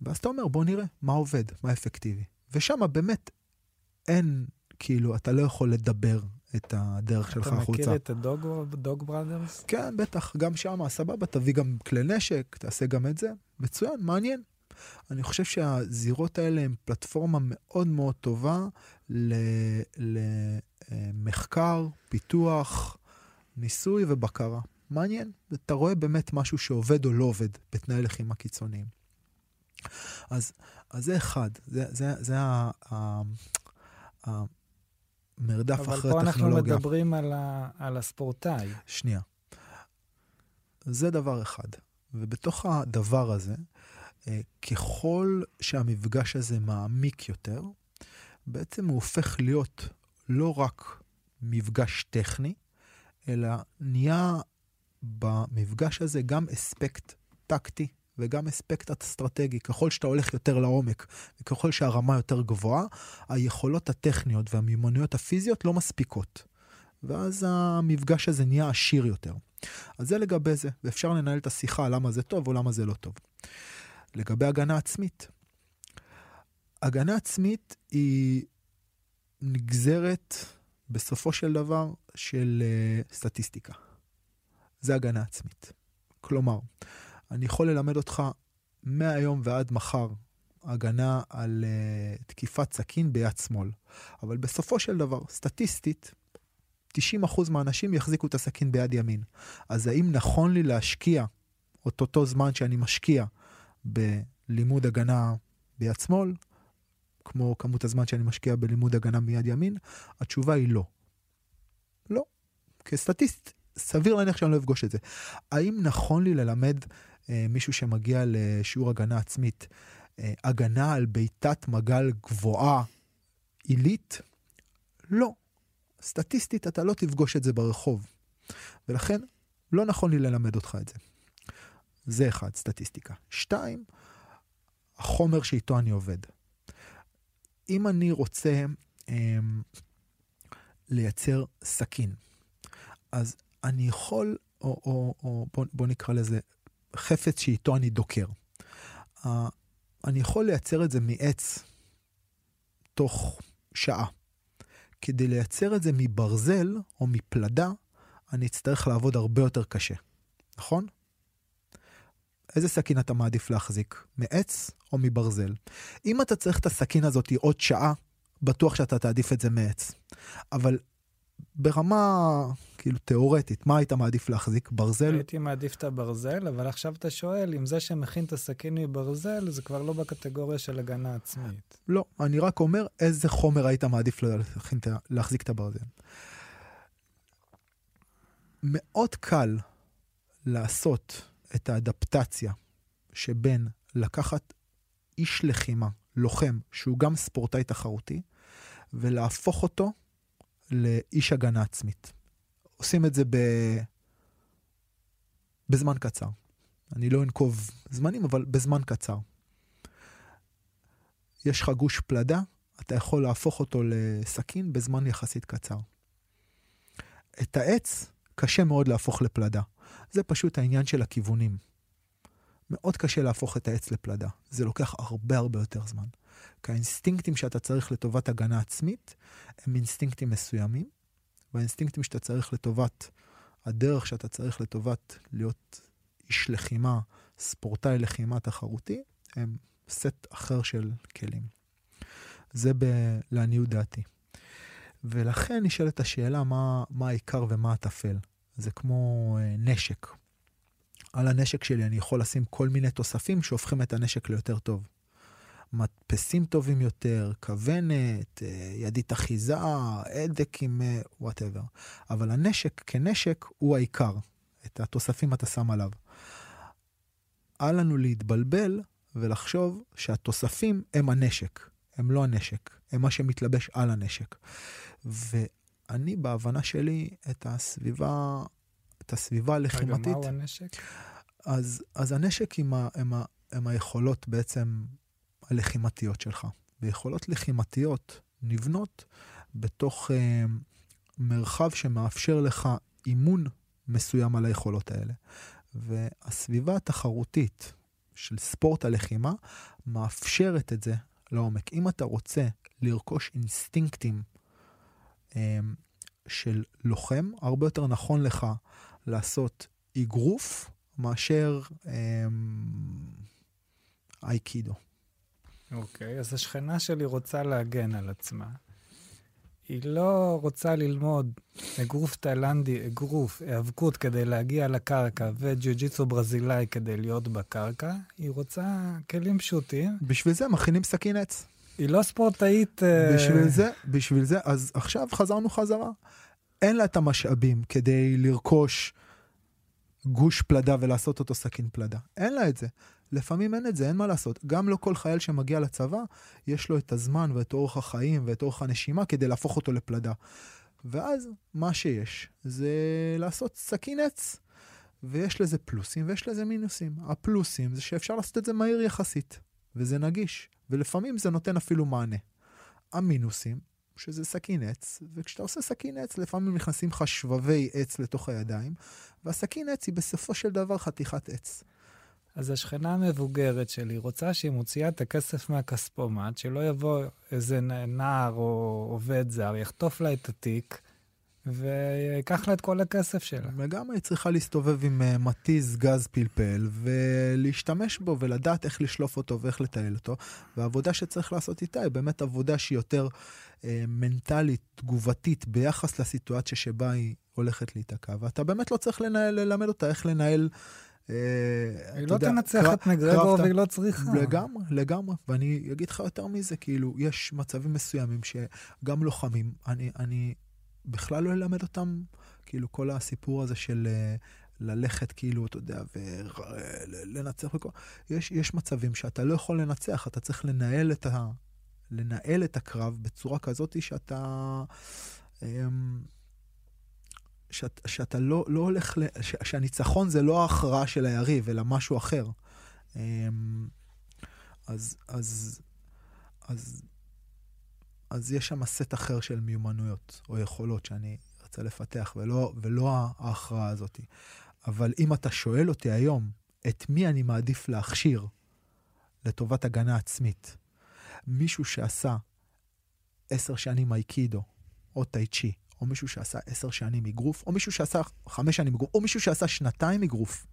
ואז אתה אומר, בוא נראה מה עובד, מה אפקטיבי. ושם באמת אין, כאילו, אתה לא יכול לדבר את הדרך שלך החוצה. אתה מכיר את הדוג בראדרס? כן, בטח, גם שם, סבבה, תביא גם כלי נשק, תעשה גם את זה. מצוין, מעניין. אני חושב שהזירות האלה הן פלטפורמה מאוד מאוד טובה למחקר, פיתוח, ניסוי ובקרה. מעניין, אתה רואה באמת משהו שעובד או לא עובד בתנאי לחימה קיצוניים. אז, אז זה אחד, זה, זה, זה ה, ה, ה, מרדף אחרי טכנולוגיה. אבל פה אנחנו מדברים על, ה, על הספורטאי. שנייה. זה דבר אחד. ובתוך הדבר הזה, אה, ככל שהמפגש הזה מעמיק יותר, בעצם הוא הופך להיות לא רק מפגש טכני, אלא נהיה במפגש הזה גם אספקט טקטי וגם אספקט אסטרטגי. ככל שאתה הולך יותר לעומק, וככל שהרמה יותר גבוהה, היכולות הטכניות והמיומנויות הפיזיות לא מספיקות. ואז המפגש הזה נהיה עשיר יותר. אז זה לגבי זה, ואפשר לנהל את השיחה למה זה טוב או למה זה לא טוב. לגבי הגנה עצמית. הגנה עצמית היא נגזרת בסופו של דבר של uh, סטטיסטיקה. זה הגנה עצמית. כלומר, אני יכול ללמד אותך מהיום ועד מחר הגנה על uh, תקיפת סכין ביד שמאל, אבל בסופו של דבר, סטטיסטית, 90% מהאנשים יחזיקו את הסכין ביד ימין. אז האם נכון לי להשקיע את אותו זמן שאני משקיע בלימוד הגנה ביד שמאל, כמו כמות הזמן שאני משקיע בלימוד הגנה מיד ימין? התשובה היא לא. לא. כסטטיסט, סביר להניח שאני לא אפגוש את זה. האם נכון לי ללמד אה, מישהו שמגיע לשיעור הגנה עצמית, אה, הגנה על בעיטת מגל גבוהה עילית? לא. סטטיסטית אתה לא תפגוש את זה ברחוב. ולכן לא נכון לי ללמד אותך את זה. זה אחד, סטטיסטיקה. שתיים, החומר שאיתו אני עובד. אם אני רוצה אה, לייצר סכין, אז אני יכול, או, או, או בוא, בוא נקרא לזה חפץ שאיתו אני דוקר. Uh, אני יכול לייצר את זה מעץ תוך שעה. כדי לייצר את זה מברזל או מפלדה, אני אצטרך לעבוד הרבה יותר קשה, נכון? איזה סכין אתה מעדיף להחזיק, מעץ או מברזל? אם אתה צריך את הסכין הזאת עוד שעה, בטוח שאתה תעדיף את זה מעץ. אבל ברמה כאילו תיאורטית, מה היית מעדיף להחזיק? ברזל? הייתי מעדיף את הברזל, אבל עכשיו אתה שואל אם זה שמכין את הסכין מברזל, זה כבר לא בקטגוריה של הגנה עצמית. לא, אני רק אומר איזה חומר היית מעדיף להכין, להחזיק את הברזל. מאוד קל לעשות את האדפטציה שבין לקחת איש לחימה, לוחם, שהוא גם ספורטאי תחרותי, ולהפוך אותו לאיש הגנה עצמית. עושים את זה ב... בזמן קצר. אני לא אנקוב זמנים, אבל בזמן קצר. יש לך גוש פלדה, אתה יכול להפוך אותו לסכין בזמן יחסית קצר. את העץ קשה מאוד להפוך לפלדה. זה פשוט העניין של הכיוונים. מאוד קשה להפוך את העץ לפלדה. זה לוקח הרבה הרבה יותר זמן. כי האינסטינקטים שאתה צריך לטובת הגנה עצמית הם אינסטינקטים מסוימים, והאינסטינקטים שאתה צריך לטובת, הדרך שאתה צריך לטובת להיות איש לחימה, ספורטאי לחימה תחרותי, הם סט אחר של כלים. זה ב- לעניות דעתי. ולכן נשאלת השאלה מה, מה העיקר ומה הטפל. זה כמו אה, נשק. על הנשק שלי אני יכול לשים כל מיני תוספים שהופכים את הנשק ליותר טוב. מדפסים טובים יותר, כוונת, אה, ידית אחיזה, הדק עם וואטאבר. אבל הנשק כנשק הוא העיקר. את התוספים אתה שם עליו. אל לנו להתבלבל ולחשוב שהתוספים הם הנשק. הם לא הנשק, הם מה שמתלבש על הנשק. ואני בהבנה שלי את הסביבה, את הסביבה הלחימתית... רגע, מהו הנשק? אז, אז הנשק עם, ה, עם, ה, עם היכולות בעצם הלחימתיות שלך. ויכולות לחימתיות נבנות בתוך אה, מרחב שמאפשר לך אימון מסוים על היכולות האלה. והסביבה התחרותית של ספורט הלחימה מאפשרת את זה לעומק. אם אתה רוצה לרכוש אינסטינקטים אה, של לוחם, הרבה יותר נכון לך לעשות אגרוף מאשר אה, אייקידו. אוקיי, אז השכנה שלי רוצה להגן על עצמה. היא לא רוצה ללמוד אגרוף תאילנדי, אגרוף, היאבקות כדי להגיע לקרקע וג'יוג'יצו ברזילאי כדי להיות בקרקע, היא רוצה כלים פשוטים. בשביל זה מכינים סכין עץ. היא לא ספורטאית... אה, בשביל זה, בשביל זה, אז עכשיו חזרנו חזרה. אין לה את המשאבים כדי לרכוש גוש פלדה ולעשות אותו סכין פלדה. אין לה את זה. לפעמים אין את זה, אין מה לעשות. גם לא כל חייל שמגיע לצבא, יש לו את הזמן ואת אורך החיים ואת אורך הנשימה כדי להפוך אותו לפלדה. ואז מה שיש זה לעשות סכין עץ. ויש לזה פלוסים ויש לזה מינוסים. הפלוסים זה שאפשר לעשות את זה מהיר יחסית, וזה נגיש, ולפעמים זה נותן אפילו מענה. המינוסים, שזה סכין עץ, וכשאתה עושה סכין עץ, לפעמים נכנסים לך שבבי עץ לתוך הידיים, והסכין עץ היא בסופו של דבר חתיכת עץ. אז השכנה המבוגרת שלי רוצה שהיא מוציאה את הכסף מהכספומט, שלא יבוא איזה נער או עובד זר, יחטוף לה את התיק, ויקח לה את כל הכסף שלה. וגם היא צריכה להסתובב עם uh, מתיז גז פלפל ולהשתמש בו ולדעת איך לשלוף אותו ואיך לטייל אותו. והעבודה שצריך לעשות איתה היא באמת עבודה שהיא יותר uh, מנטלית, תגובתית, ביחס לסיטואציה שבה היא הולכת להיתקע. ואתה באמת לא צריך לנהל, ללמד אותה איך לנהל אה, היא לא תנצח את מגרגור והיא לא צריכה. לגמרי, לגמרי. ואני אגיד לך יותר מזה, כאילו, יש מצבים מסוימים שגם לוחמים, אני, אני בכלל לא אלמד אותם, כאילו, כל הסיפור הזה של אה, ללכת, כאילו, אתה יודע, ולנצח וכל... יש, יש מצבים שאתה לא יכול לנצח, אתה צריך לנהל את, ה, לנהל את הקרב בצורה כזאת שאתה... אמ, שאת, שאתה לא, לא הולך, ל, ש, שהניצחון זה לא ההכרעה של היריב, אלא משהו אחר. אמ, אז, אז, אז, אז יש שם סט אחר של מיומנויות או יכולות שאני רוצה לפתח, ולא, ולא ההכרעה הזאת. אבל אם אתה שואל אותי היום, את מי אני מעדיף להכשיר לטובת הגנה עצמית? מישהו שעשה עשר שנים אייקידו או טאי צ'י, או מישהו שעשה עשר שנים אגרוף, או מישהו שעשה חמש שנים אגרוף, או מישהו שעשה שנתיים אגרוף,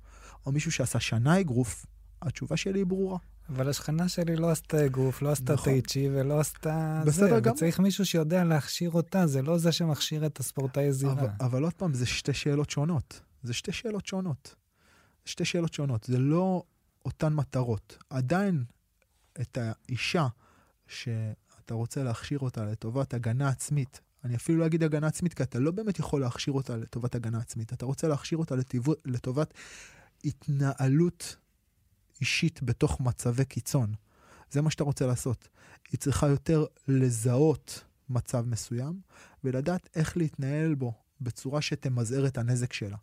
או מישהו שעשה שנה אגרוף, התשובה שלי היא ברורה. אבל השכנה שלי לא עשתה אגרוף, לא עשתה נכון. טייצ'י ולא עשתה זה, גם. וצריך מישהו שיודע להכשיר אותה, זה לא זה שמכשיר את הספורטאי זירה. אבל, אבל עוד פעם, זה שתי שאלות שונות. זה שתי שאלות שונות. שתי שאלות שונות. זה לא אותן מטרות. עדיין את האישה שאתה רוצה להכשיר אותה לטובת הגנה עצמית אני אפילו לא אגיד הגנה עצמית, כי אתה לא באמת יכול להכשיר אותה לטובת הגנה עצמית. אתה רוצה להכשיר אותה לטבע, לטובת התנהלות אישית בתוך מצבי קיצון. זה מה שאתה רוצה לעשות. היא צריכה יותר לזהות מצב מסוים ולדעת איך להתנהל בו בצורה שתמזער את הנזק שלה.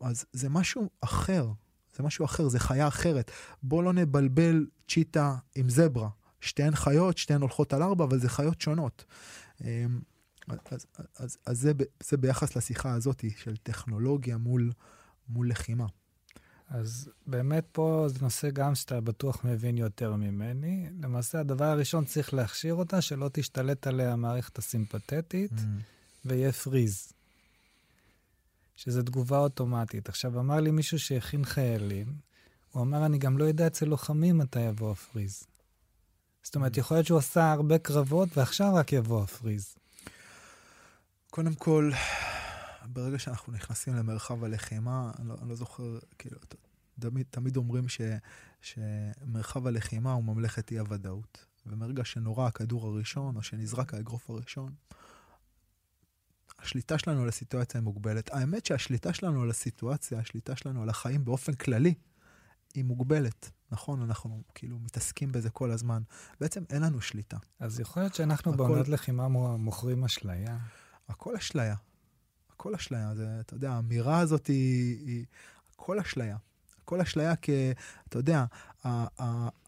אז זה משהו אחר, זה משהו אחר, זה חיה אחרת. בוא לא נבלבל צ'יטה עם זברה. שתיהן חיות, שתיהן הולכות על ארבע, אבל זה חיות שונות. אז, אז, אז זה, זה ביחס לשיחה הזאת של טכנולוגיה מול, מול לחימה. אז באמת פה זה נושא גם שאתה בטוח מבין יותר ממני. למעשה הדבר הראשון צריך להכשיר אותה, שלא תשתלט עליה המערכת הסימפתטית, mm. ויהיה פריז. שזה תגובה אוטומטית. עכשיו, אמר לי מישהו שהכין חיילים, הוא אמר, אני גם לא יודע אצל לוחמים מתי יבוא הפריז. זאת אומרת, mm. יכול להיות שהוא עשה הרבה קרבות, ועכשיו רק יבוא הפריז. קודם כל, ברגע שאנחנו נכנסים למרחב הלחימה, אני לא, אני לא זוכר, כאילו, תמיד, תמיד אומרים ש, שמרחב הלחימה הוא ממלכת אי הוודאות. ומרגע שנורה הכדור הראשון, או שנזרק האגרוף הראשון, השליטה שלנו על הסיטואציה היא מוגבלת. האמת שהשליטה שלנו על הסיטואציה, השליטה שלנו על החיים באופן כללי, היא מוגבלת. נכון, אנחנו כאילו מתעסקים בזה כל הזמן. בעצם אין לנו שליטה. אז יכול להיות שאנחנו הכל... בעונת לחימה מוכרים אשליה. הכל אשליה. הכל אשליה. זה, אתה יודע, האמירה הזאת היא, היא הכל אשליה. הכל אשליה כי, אתה יודע,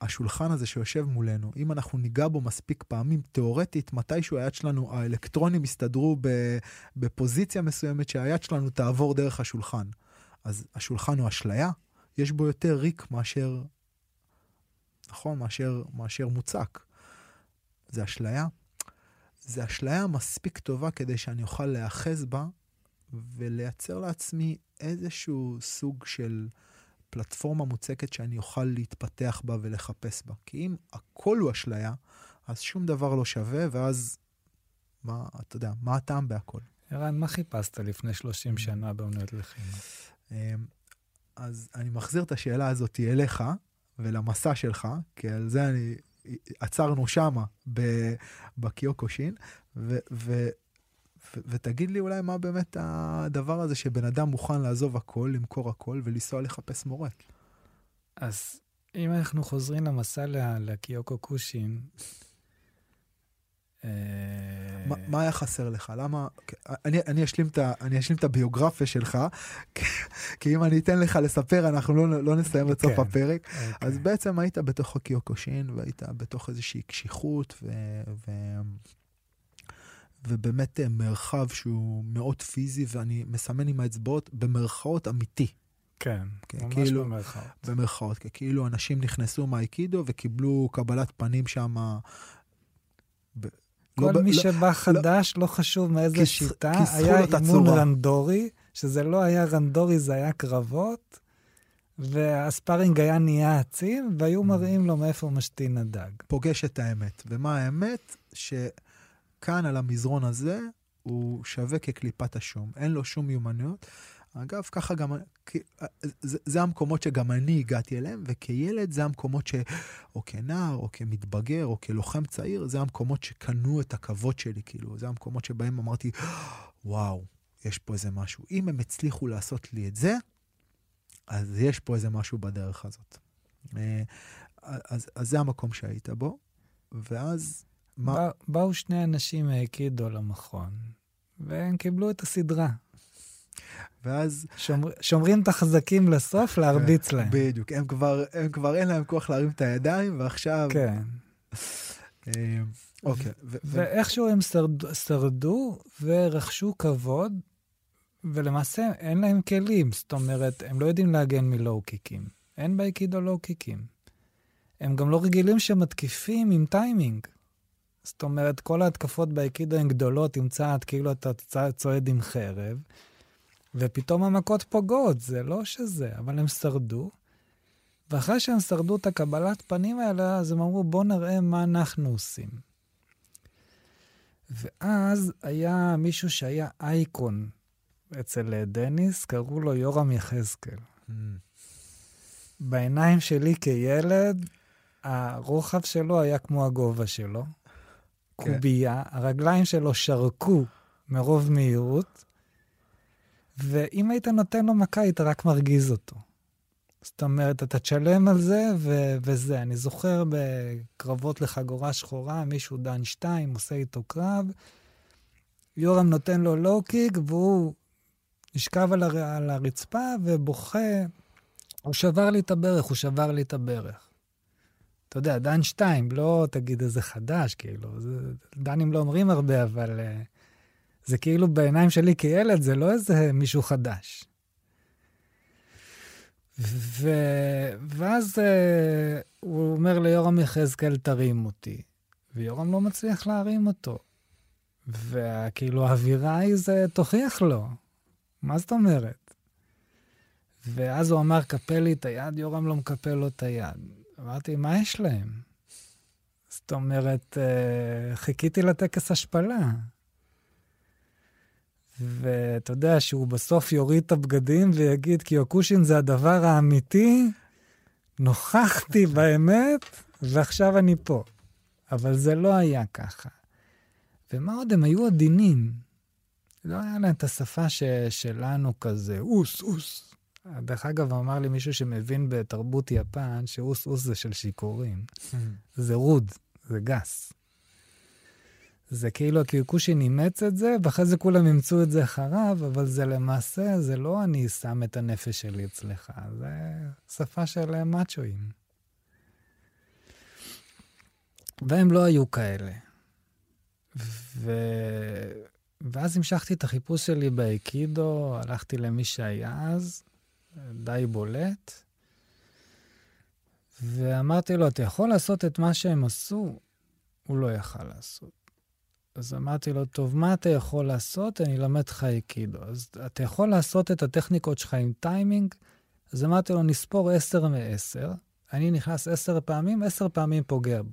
השולחן הזה שיושב מולנו, אם אנחנו ניגע בו מספיק פעמים, תיאורטית, מתישהו היד שלנו, האלקטרונים יסתדרו בפוזיציה מסוימת שהיד שלנו תעבור דרך השולחן. אז השולחן הוא אשליה, יש בו יותר ריק מאשר, נכון, מאשר, מאשר מוצק. זה אשליה. זה אשליה מספיק טובה כדי שאני אוכל להיאחז בה ולייצר לעצמי איזשהו סוג של פלטפורמה מוצקת שאני אוכל להתפתח בה ולחפש בה. כי אם הכל הוא אשליה, אז שום דבר לא שווה, ואז, מה, אתה יודע, מה הטעם בהכל? ערן, מה חיפשת לפני 30 שנה באוניית לחימה? אמ, אז אני מחזיר את השאלה הזאת אליך ולמסע שלך, כי על זה אני עצרנו שמה בקיוקושין, ו, ותגיד לי אולי מה באמת הדבר הזה שבן אדם מוכן לעזוב הכל, למכור הכל ולנסוע לחפש מורה. אז אם אנחנו חוזרים למסע לקיוקו קושין, אה, מה- היה חסר לך? למה... אני, אני, אשלים את אני אשלים את הביוגרפיה שלך, כי אם אני אתן לך לספר, אנחנו לא, לא נסיים עד סוף כן. הפרק. אוקיי. אז בעצם היית בתוך הקיוקושין, והיית בתוך איזושהי קשיחות, ו... ו... ובאמת אה, מרחב שהוא מאוד פיזי, ואני מסמן עם האצבעות במרכאות אמיתי. כן, כן, ממש כאילו- במרכאות. במרכאות, כי כאילו אנשים נכנסו מהאיקידו וקיבלו קבלת פנים שם. כל ב- מי לא- שבא חדש, לא חשוב מאיזה כיס- שיטה, היה אימון. רנדורי, שזה לא היה רנדורי, זה היה קרבות, והספארינג היה נהיה עצים, Mm. והיו מראים לו מאיפה משתין הדג. פוגש את האמת. ומה האמת? שכאן על המזרון הזה הוא שווה כקליפת השום. אין לו שום מיומנויות. אגב, ככה גם, כי- זה, זה המקומות שגם אני הגעתי אליהם, וכילד זה המקומות ש... או כנער, או כמתבגר, או כלוחם צעיר, זה המקומות שקנו את הכבוד שלי, כאילו. זה המקומות שבהם אמרתי, וואו, יש פה איזה משהו. אם הם הצליחו לעשות לי את זה, אז יש פה איזה משהו בדרך הזאת. אה, אז, אז זה המקום שהיית בו, ואז מה... בא, באו שני אנשים מהקידו למכון, והם קיבלו את הסדרה. ואז... שומר, שומרים את החזקים לסוף, להרביץ להם. בדיוק, הם כבר, הם כבר אין להם כוח להרים את הידיים, ועכשיו... כן. אה, אוקיי. ו- ואיכשהו הם שרד, שרדו ורכשו כבוד, ולמעשה אין להם כלים. זאת אומרת, הם לא יודעים להגן מלואו קיקים. אין באיקידו לואו קיקים. הם גם לא רגילים שמתקיפים עם טיימינג. זאת אומרת, כל ההתקפות באיקידו הן גדולות עם צעד, כאילו אתה צועד עם חרב, ופתאום המכות פוגעות, זה לא שזה, אבל הם שרדו. ואחרי שהם שרדו את הקבלת פנים האלה, אז הם אמרו, בואו נראה מה אנחנו עושים. ואז היה מישהו שהיה אייקון אצל דניס, קראו לו יורם יחזקאל. Mm, בעיניים שלי כילד, הרוחב שלו היה כמו הגובה שלו. כן. קובייה, הרגליים שלו שרקו מרוב מהירות, ואם היית נותן לו מכה, היית רק מרגיז אותו. זאת אומרת, אתה תשלם על זה, ו- וזה. אני זוכר בקרבות לחגורה שחורה, מישהו דן שתיים, עושה איתו קרב, יורם נותן לו לואו קיק, והוא נשכב על, הר... על הרצפה ובוכה. הוא שבר לי את הברך, הוא שבר לי את הברך. אתה יודע, דן שתיים, לא תגיד איזה חדש, כאילו. זה, דנים לא אומרים הרבה, אבל uh, זה כאילו בעיניים שלי כילד, זה לא איזה מישהו חדש. ו... ואז uh, הוא אומר ליורם יחזקאל, תרים אותי. ויורם לא מצליח להרים אותו. וכאילו האווירה היא זה, תוכיח לו. מה זאת אומרת? ואז הוא אמר, קפל לי את היד, יורם לא מקפל לו את היד. אמרתי, מה יש להם? זאת אומרת, אה, חיכיתי לטקס השפלה. ואתה יודע שהוא בסוף יוריד את הבגדים ויגיד, קיוקושין זה הדבר האמיתי, נוכחתי באמת, ועכשיו אני פה. אבל זה לא היה ככה. ומה עוד, הם היו עדינים. לא היה להם את השפה ש... שלנו כזה, אוס, אוס. דרך אגב, אמר לי מישהו שמבין בתרבות יפן, שאוס אוס זה של שיכורים. זה רוד, זה גס. זה כאילו הקיוקושין אימץ את זה, ואחרי זה כולם אימצו את זה אחריו, אבל זה למעשה, זה לא אני שם את הנפש שלי אצלך, זה שפה של מאצ'ואים. והם לא היו כאלה. ו... ואז המשכתי את החיפוש שלי באיקידו, הלכתי למי שהיה אז, די בולט, ואמרתי לו, אתה יכול לעשות את מה שהם עשו? הוא לא יכל לעשות. אז אמרתי לו, טוב, מה אתה יכול לעשות? אני אלמד לך איקידו. אז אתה יכול לעשות את הטכניקות שלך עם טיימינג? אז אמרתי לו, נספור עשר מעשר, אני נכנס עשר פעמים, עשר פעמים פוגע בו.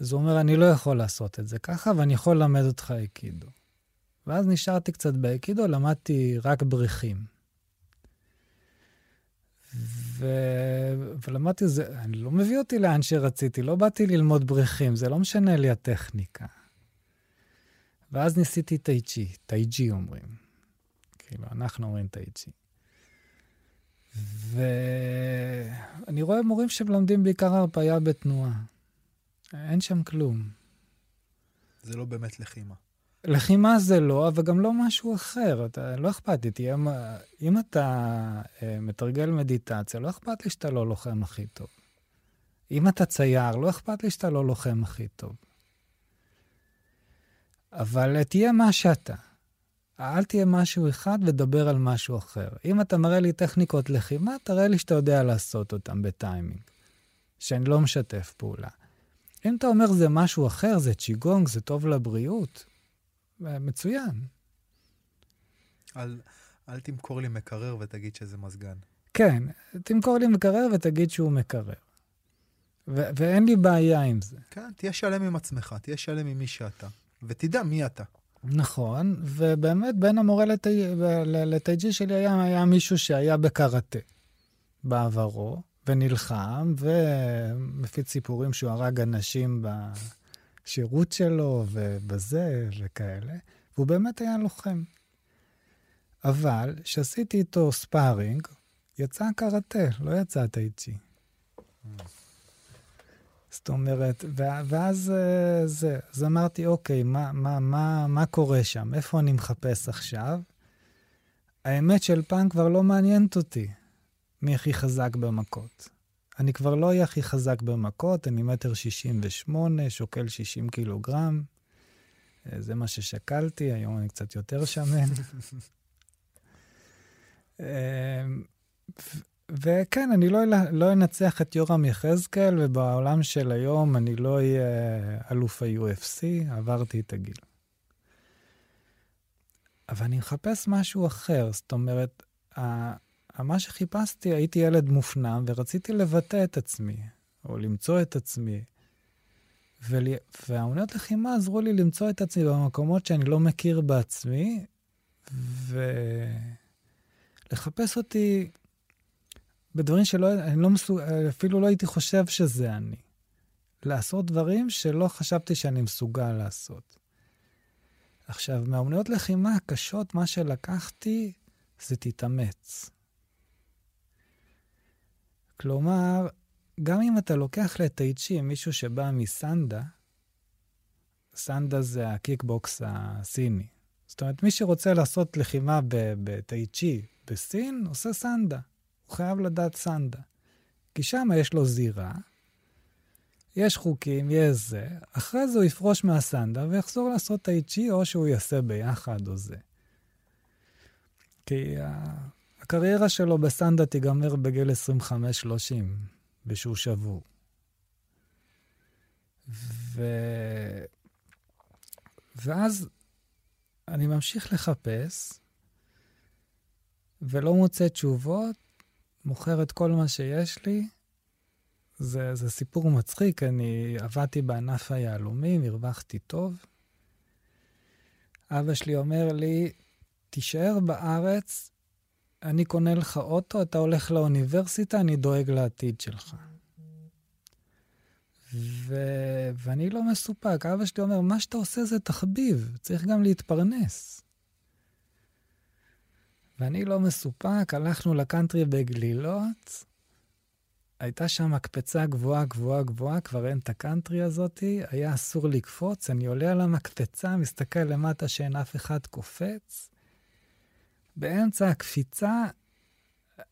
אז הוא אומר, אני לא יכול לעשות את זה ככה, ואני יכול ללמד אותך איקידו. ואז נשארתי קצת באיקידו, למדתי רק בריחים. ו... ולמדתי זה, לא מביא אותי לאן שרציתי, לא באתי ללמוד בריחים, זה לא משנה לי הטכניקה. ואז ניסיתי טאי-צ'י, טאי-ג'י אומרים. כאילו, אנחנו אומרים טאי-צ'י. ואני רואה מורים שמלמדים בעיקר הרפאיה בתנועה. אין שם כלום. זה לא באמת לחימה. לחימה זה לא, אבל גם לא משהו אחר. אתה, לא אכפת לי, תהיה... אם אתה אה, מתרגל מדיטציה, לא אכפת לי שאתה לא לוחם הכי טוב. אם אתה צייר, לא אכפת לי שאתה לא לוחם הכי טוב. אבל תהיה מה שאתה. אל תהיה משהו אחד ודבר על משהו אחר. אם אתה מראה לי טכניקות לחימה, תראה לי שאתה יודע לעשות אותן בטיימינג, שאני לא משתף פעולה. אם אתה אומר זה משהו אחר, זה צ'יגונג, זה טוב לבריאות, מצוין. אל, אל תמכור לי מקרר ותגיד שזה מזגן. כן, תמכור לי מקרר ותגיד שהוא מקרר. ו- ואין לי בעיה עם זה. כן, תהיה שלם עם עצמך, תהיה שלם עם מי שאתה, ותדע מי אתה. נכון, ובאמת בין המורה לטייג'י שלי היה, היה מישהו שהיה בקראטה בעברו, ונלחם, ומפיץ סיפורים שהוא הרג אנשים בשירות שלו, ובזה, וכאלה, והוא באמת היה לוחם. אבל כשעשיתי איתו ספארינג, יצא קראטה, לא יצא טייג'י. זאת אומרת, ואז אה, זה, אז אמרתי, אוקיי, מה, מה, מה, מה קורה שם? איפה אני מחפש עכשיו? האמת של פעם כבר לא מעניינת אותי מי הכי חזק במכות. אני כבר לא אהיה הכי חזק במכות, אני מטר שישים ושמונה, שוקל שישים קילוגרם. אה, זה מה ששקלתי, היום אני קצת יותר שמן. אה, וכן, אני לא, לא אנצח את יורם יחזקאל, ובעולם של היום אני לא אהיה אלוף ה-UFC, עברתי את הגיל. אבל אני מחפש משהו אחר, זאת אומרת, מה שחיפשתי, הייתי ילד מופנם ורציתי לבטא את עצמי, או למצוא את עצמי. והאמנויות לחימה עזרו לי למצוא את עצמי במקומות שאני לא מכיר בעצמי, ולחפש אותי בדברים שלא, אני לא מסוג... אפילו לא הייתי חושב שזה אני. לעשות דברים שלא חשבתי שאני מסוגל לעשות. עכשיו, מהאומנויות לחימה הקשות, מה שלקחתי זה תתאמץ. כלומר, גם אם אתה לוקח לטייצ'י מישהו שבא מסנדה, סנדה זה הקיקבוקס הסיני. זאת אומרת, מי שרוצה לעשות לחימה בטייצ'י בסין, עושה סנדה. הוא חייב לדעת סנדה. כי שם יש לו זירה, יש חוקים, יש זה, אחרי זה הוא יפרוש מהסנדה ויחזור לעשות האיצ'י, או שהוא יעשה ביחד או זה. כי הקריירה שלו בסנדה תיגמר בגיל 25-30, בשהוא שבור. ו... ואז אני ממשיך לחפש, ולא מוצא תשובות, מוכר את כל מה שיש לי. זה, זה סיפור מצחיק, אני עבדתי בענף היהלומים, הרווחתי טוב. אבא שלי אומר לי, תישאר בארץ, אני קונה לך אוטו, אתה הולך לאוניברסיטה, אני דואג לעתיד שלך. ו... ואני לא מסופק. אבא שלי אומר, מה שאתה עושה זה תחביב, צריך גם להתפרנס. ואני לא מסופק, הלכנו לקאנטרי בגלילות, הייתה שם מקפצה גבוהה, גבוהה, גבוהה, כבר אין את הקאנטרי הזאתי, היה אסור לקפוץ, אני עולה על המקפצה, מסתכל למטה שאין אף אחד קופץ. באמצע הקפיצה,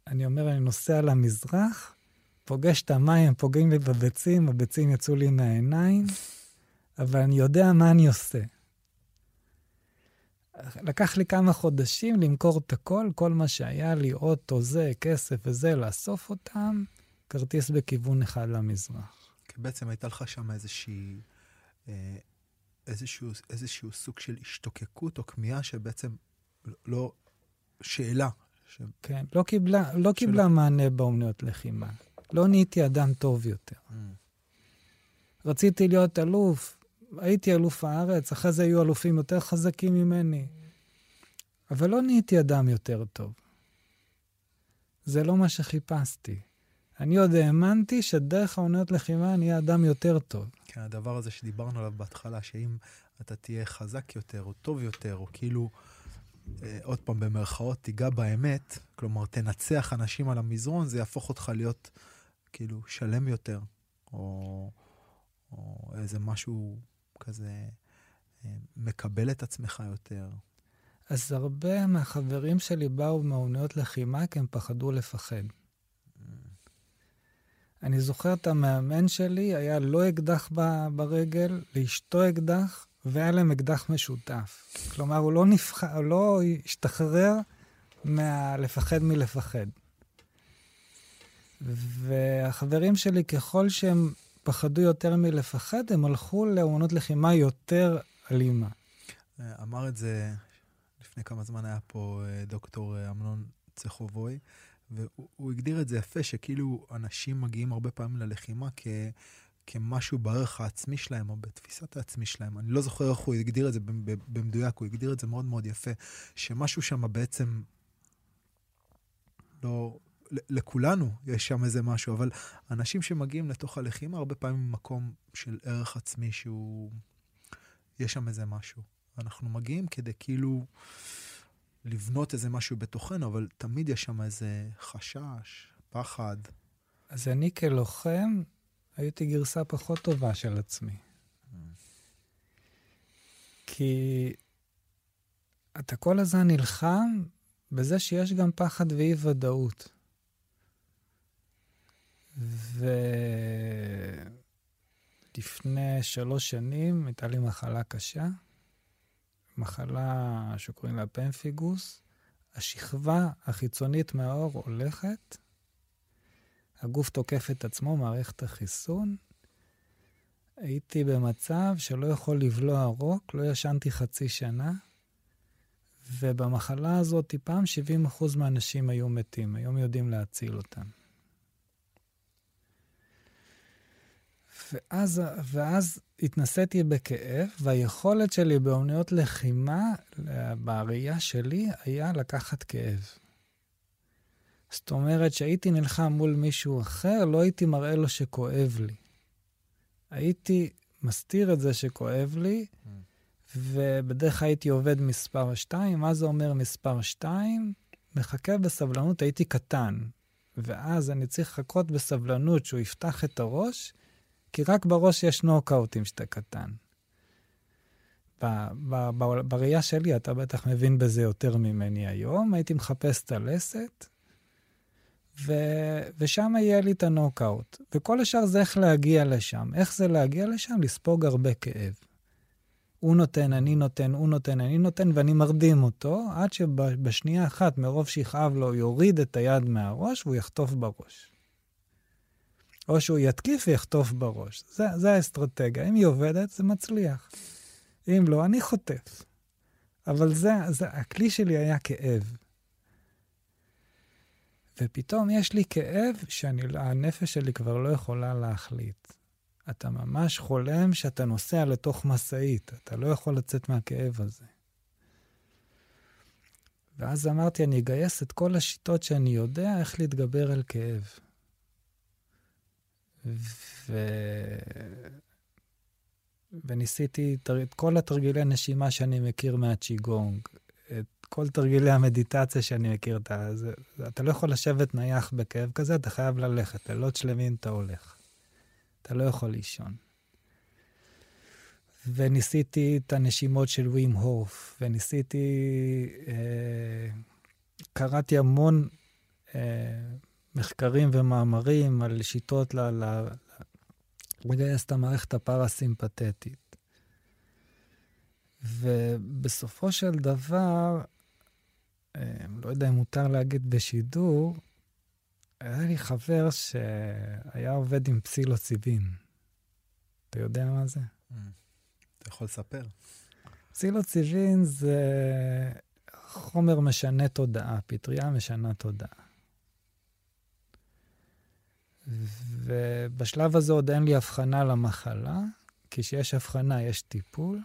אני אומר, אני נוסע למזרח, פוגש את המים, פוגעים לי בביצים, הביצים יצאו לי מהעיניים, אבל אני יודע מה אני עושה. לקח לי כמה חודשים למכור את הכל, כל מה שהיה לי, אוטו, זה, כסף וזה, לאסוף אותם, כרטיס בכיוון אחד למזרח. כי בעצם הייתה לך שם איזושהי, אה, איזשהו, איזשהו סוג של השתוקקות או כמיהה שבעצם לא, שאלה. ש... כן, לא קיבלה, לא קיבלה מענה באומנויות לחימה. לא נהייתי אדם טוב יותר. Mm. רציתי להיות אלוף, הייתי אלוף הארץ, אחרי זה היו אלופים יותר חזקים ממני. אבל לא נהייתי אדם יותר טוב. זה לא מה שחיפשתי. אני עוד האמנתי שדרך העונות לחימה אני אהיה אדם יותר טוב. כן, הדבר הזה שדיברנו עליו בהתחלה, שאם אתה תהיה חזק יותר, או טוב יותר, או כאילו, עוד פעם, במרכאות, תיגע באמת, כלומר, תנצח אנשים על המזרון, זה יהפוך אותך להיות כאילו שלם יותר, או, או איזה משהו כזה מקבל את עצמך יותר. אז הרבה מהחברים שלי באו מאומנויות לחימה כי הם פחדו לפחד. אני זוכר את המאמן שלי, היה לו אקדח ברגל, לאשתו אקדח, והיה להם אקדח משותף. כלומר, הוא לא, נפח... הוא לא השתחרר מלפחד מלפחד. והחברים שלי, ככל שהם פחדו יותר מלפחד, הם הלכו לאמנות לחימה יותר אלימה. אמר את זה לפני כמה זמן, היה פה אה, דוקטור אה, אמנון צחובוי, והוא הגדיר את זה יפה, שכאילו אנשים מגיעים הרבה פעמים ללחימה כ... כמשהו בערך העצמי שלהם, או בתפיסת העצמי שלהם. אני לא זוכר איך הוא הגדיר את זה במדויק, הוא הגדיר את זה מאוד מאוד יפה, שמשהו שם בעצם לא... לכולנו יש שם איזה משהו, אבל אנשים שמגיעים לתוך הלחימה, הרבה פעמים ממקום של ערך עצמי שהוא... יש שם איזה משהו. אנחנו מגיעים כדי כאילו לבנות איזה משהו בתוכנו, אבל תמיד יש שם איזה חשש, פחד. אז אני כלוחם הייתי גרסה פחות טובה של עצמי. כי אתה כל הזמן נלחם בזה שיש גם פחד ואי-ודאות. ולפני שלוש שנים הייתה לי מחלה קשה, מחלה שקוראים לה פמפיגוס. השכבה החיצונית מהאור הולכת, הגוף תוקף את עצמו, מערכת החיסון. הייתי במצב שלא יכול לבלוע רוק, לא ישנתי חצי שנה, ובמחלה הזאת פעם 70% מהאנשים היו מתים, היום יודעים להציל אותם. ואז, ואז התנסיתי בכאב, והיכולת שלי באומנויות לחימה, בראייה שלי, היה לקחת כאב. זאת אומרת שהייתי נלחם מול מישהו אחר, לא הייתי מראה לו שכואב לי. הייתי מסתיר את זה שכואב לי. ובדרך כלל הייתי עובד מספר 2. מה זה אומר מספר 2? מחכה בסבלנות, הייתי קטן. ואז אני צריך לחכות בסבלנות שהוא יפתח את הראש, כי רק בראש יש נוקאוטים שאתה קטן. בראייה שלי, אתה בטח מבין בזה יותר ממני היום, הייתי מחפש את הלסת, ו... ושם יהיה לי את הנוקאוט. וכל השאר זה איך להגיע לשם. איך זה להגיע לשם? לספוג הרבה כאב. הוא נותן, אני נותן, הוא נותן, אני נותן, ואני מרדים אותו, עד שבשנייה אחת, מרוב שיכאב לו, יוריד את היד מהראש והוא יחטוף בראש. או שהוא יתקיף ויחטוף בראש. זה, זה האסטרטגיה. אם היא עובדת, זה מצליח. אם לא, אני חוטף. אבל זה, זה, הכלי שלי היה כאב. ופתאום יש לי כאב שהנפש שלי כבר לא יכולה להחליט. אתה ממש חולם שאתה נוסע לתוך משאית, אתה לא יכול לצאת מהכאב הזה. ואז אמרתי, אני אגייס את כל השיטות שאני יודע איך להתגבר על כאב. ו... וניסיתי את כל התרגילי נשימה שאני מכיר מהצ'יגונג, את כל תרגילי המדיטציה שאני מכיר. אתה, זה, אתה לא יכול לשבת נייח בכאב כזה, אתה חייב ללכת. לילות שלמים אתה הולך. אתה לא יכול לישון. וניסיתי את הנשימות של ווים הורף, וניסיתי... אה, קראתי המון אה, מחקרים ומאמרים על שיטות ל... ל לגייס את המערכת הפרסימפטית. ובסופו של דבר, אה, לא יודע אם מותר להגיד בשידור, היה לי חבר שהיה עובד עם פסילוציבין. אתה יודע מה זה? Mm. אתה יכול לספר. פסילוציבין זה חומר משנה תודעה, פטריה משנה תודעה. ובשלב הזה עוד אין לי הבחנה למחלה, כי כשיש הבחנה יש טיפול.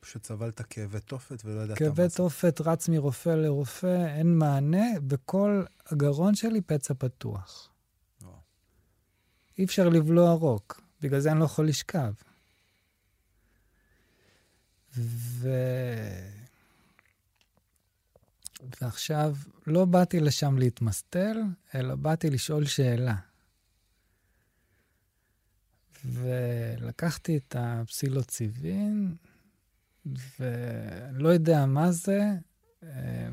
פשוט סבלת כאבי תופת ולא ידעת מה זה. כאבי תופת רץ מרופא לרופא, אין מענה, בכל הגרון שלי פצע פתוח. וואו. אי אפשר לבלוע רוק, בגלל זה אני לא יכול לשכב. ו... ועכשיו, לא באתי לשם להתמסטל, אלא באתי לשאול שאלה. ולקחתי את הפסילוציבין, ולא יודע מה זה. אה,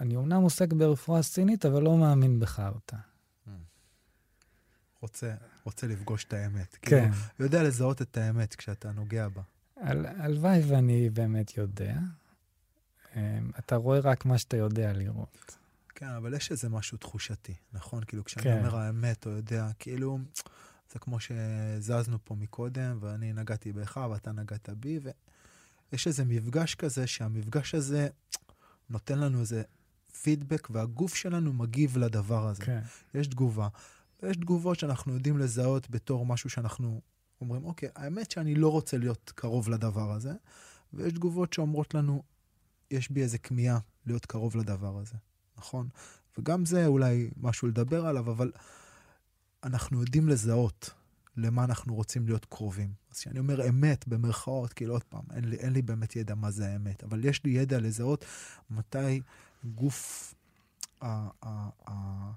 אני אומנם עוסק ברפואה סינית, אבל לא מאמין בחרטא. רוצה, רוצה לפגוש את האמת. כן. כאילו, יודע לזהות את האמת כשאתה נוגע בה. על, הלוואי ואני באמת יודע. אמ, אתה רואה רק מה שאתה יודע לראות. כן, אבל יש איזה משהו תחושתי, נכון? כאילו, כשאני כן. אומר האמת, או יודע, כאילו, זה כמו שזזנו פה מקודם, ואני נגעתי בך ואתה נגעת בי, ויש איזה מפגש כזה, שהמפגש הזה נותן לנו איזה פידבק, והגוף שלנו מגיב לדבר הזה. כן. יש תגובה. ויש תגובות שאנחנו יודעים לזהות בתור משהו שאנחנו אומרים, אוקיי, האמת שאני לא רוצה להיות קרוב לדבר הזה, ויש תגובות שאומרות לנו, יש בי איזה כמיהה להיות קרוב לדבר הזה, נכון? וגם זה אולי משהו לדבר עליו, אבל אנחנו יודעים לזהות למה אנחנו רוצים להיות קרובים. אז כשאני אומר אמת, במרכאות, כאילו עוד פעם, אין לי, אין לי באמת ידע מה זה האמת, אבל יש לי ידע לזהות מתי גוף... ה, ה, ה,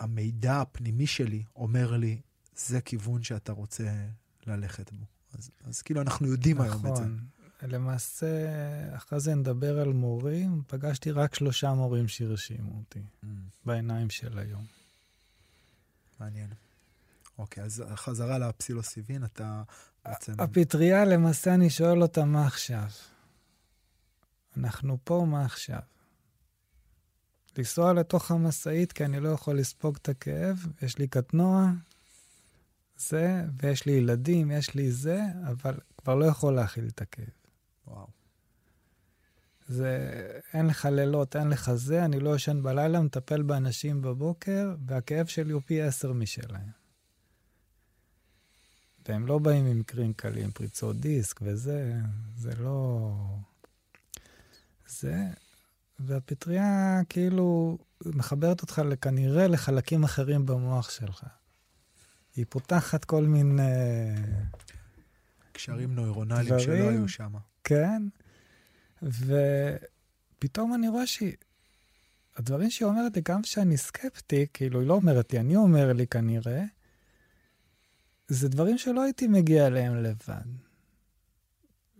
המידע הפנימי שלי אומר לי, זה כיוון שאתה רוצה ללכת בו. אז, אז כאילו אנחנו יודעים נכון. היום את זה. נכון. למעשה, אחרי זה נדבר על מורים, פגשתי רק שלושה מורים שהרשימו אותי mm. בעיניים של היום. מעניין. אוקיי, אז חזרה לפסילוסיבין, אתה בעצם... הפטריה, למעשה אני שואל אותה, מה עכשיו? אנחנו פה, מה עכשיו? לנסוע לתוך המשאית כי אני לא יכול לספוג את הכאב, יש לי קטנוע, זה, ויש לי ילדים, יש לי זה, אבל כבר לא יכול להכיל את הכאב. וואו. זה, אין לך לילות, אין לך זה, אני לא ישן בלילה, מטפל באנשים בבוקר, והכאב שלי הוא פי עשר משלהם. והם לא באים עם מקרים קלים, פריצות דיסק וזה, זה לא... זה, והפטריה כאילו מחברת אותך כנראה לחלקים אחרים במוח שלך. היא פותחת כל מיני... קשרים נוירונליים דברים, שלא היו שם. כן, ופתאום אני רואה שהיא... הדברים שהיא אומרת לי, גם כשאני סקפטי, כאילו, היא לא אומרת לי, אני אומר לי כנראה, זה דברים שלא הייתי מגיע אליהם לבד.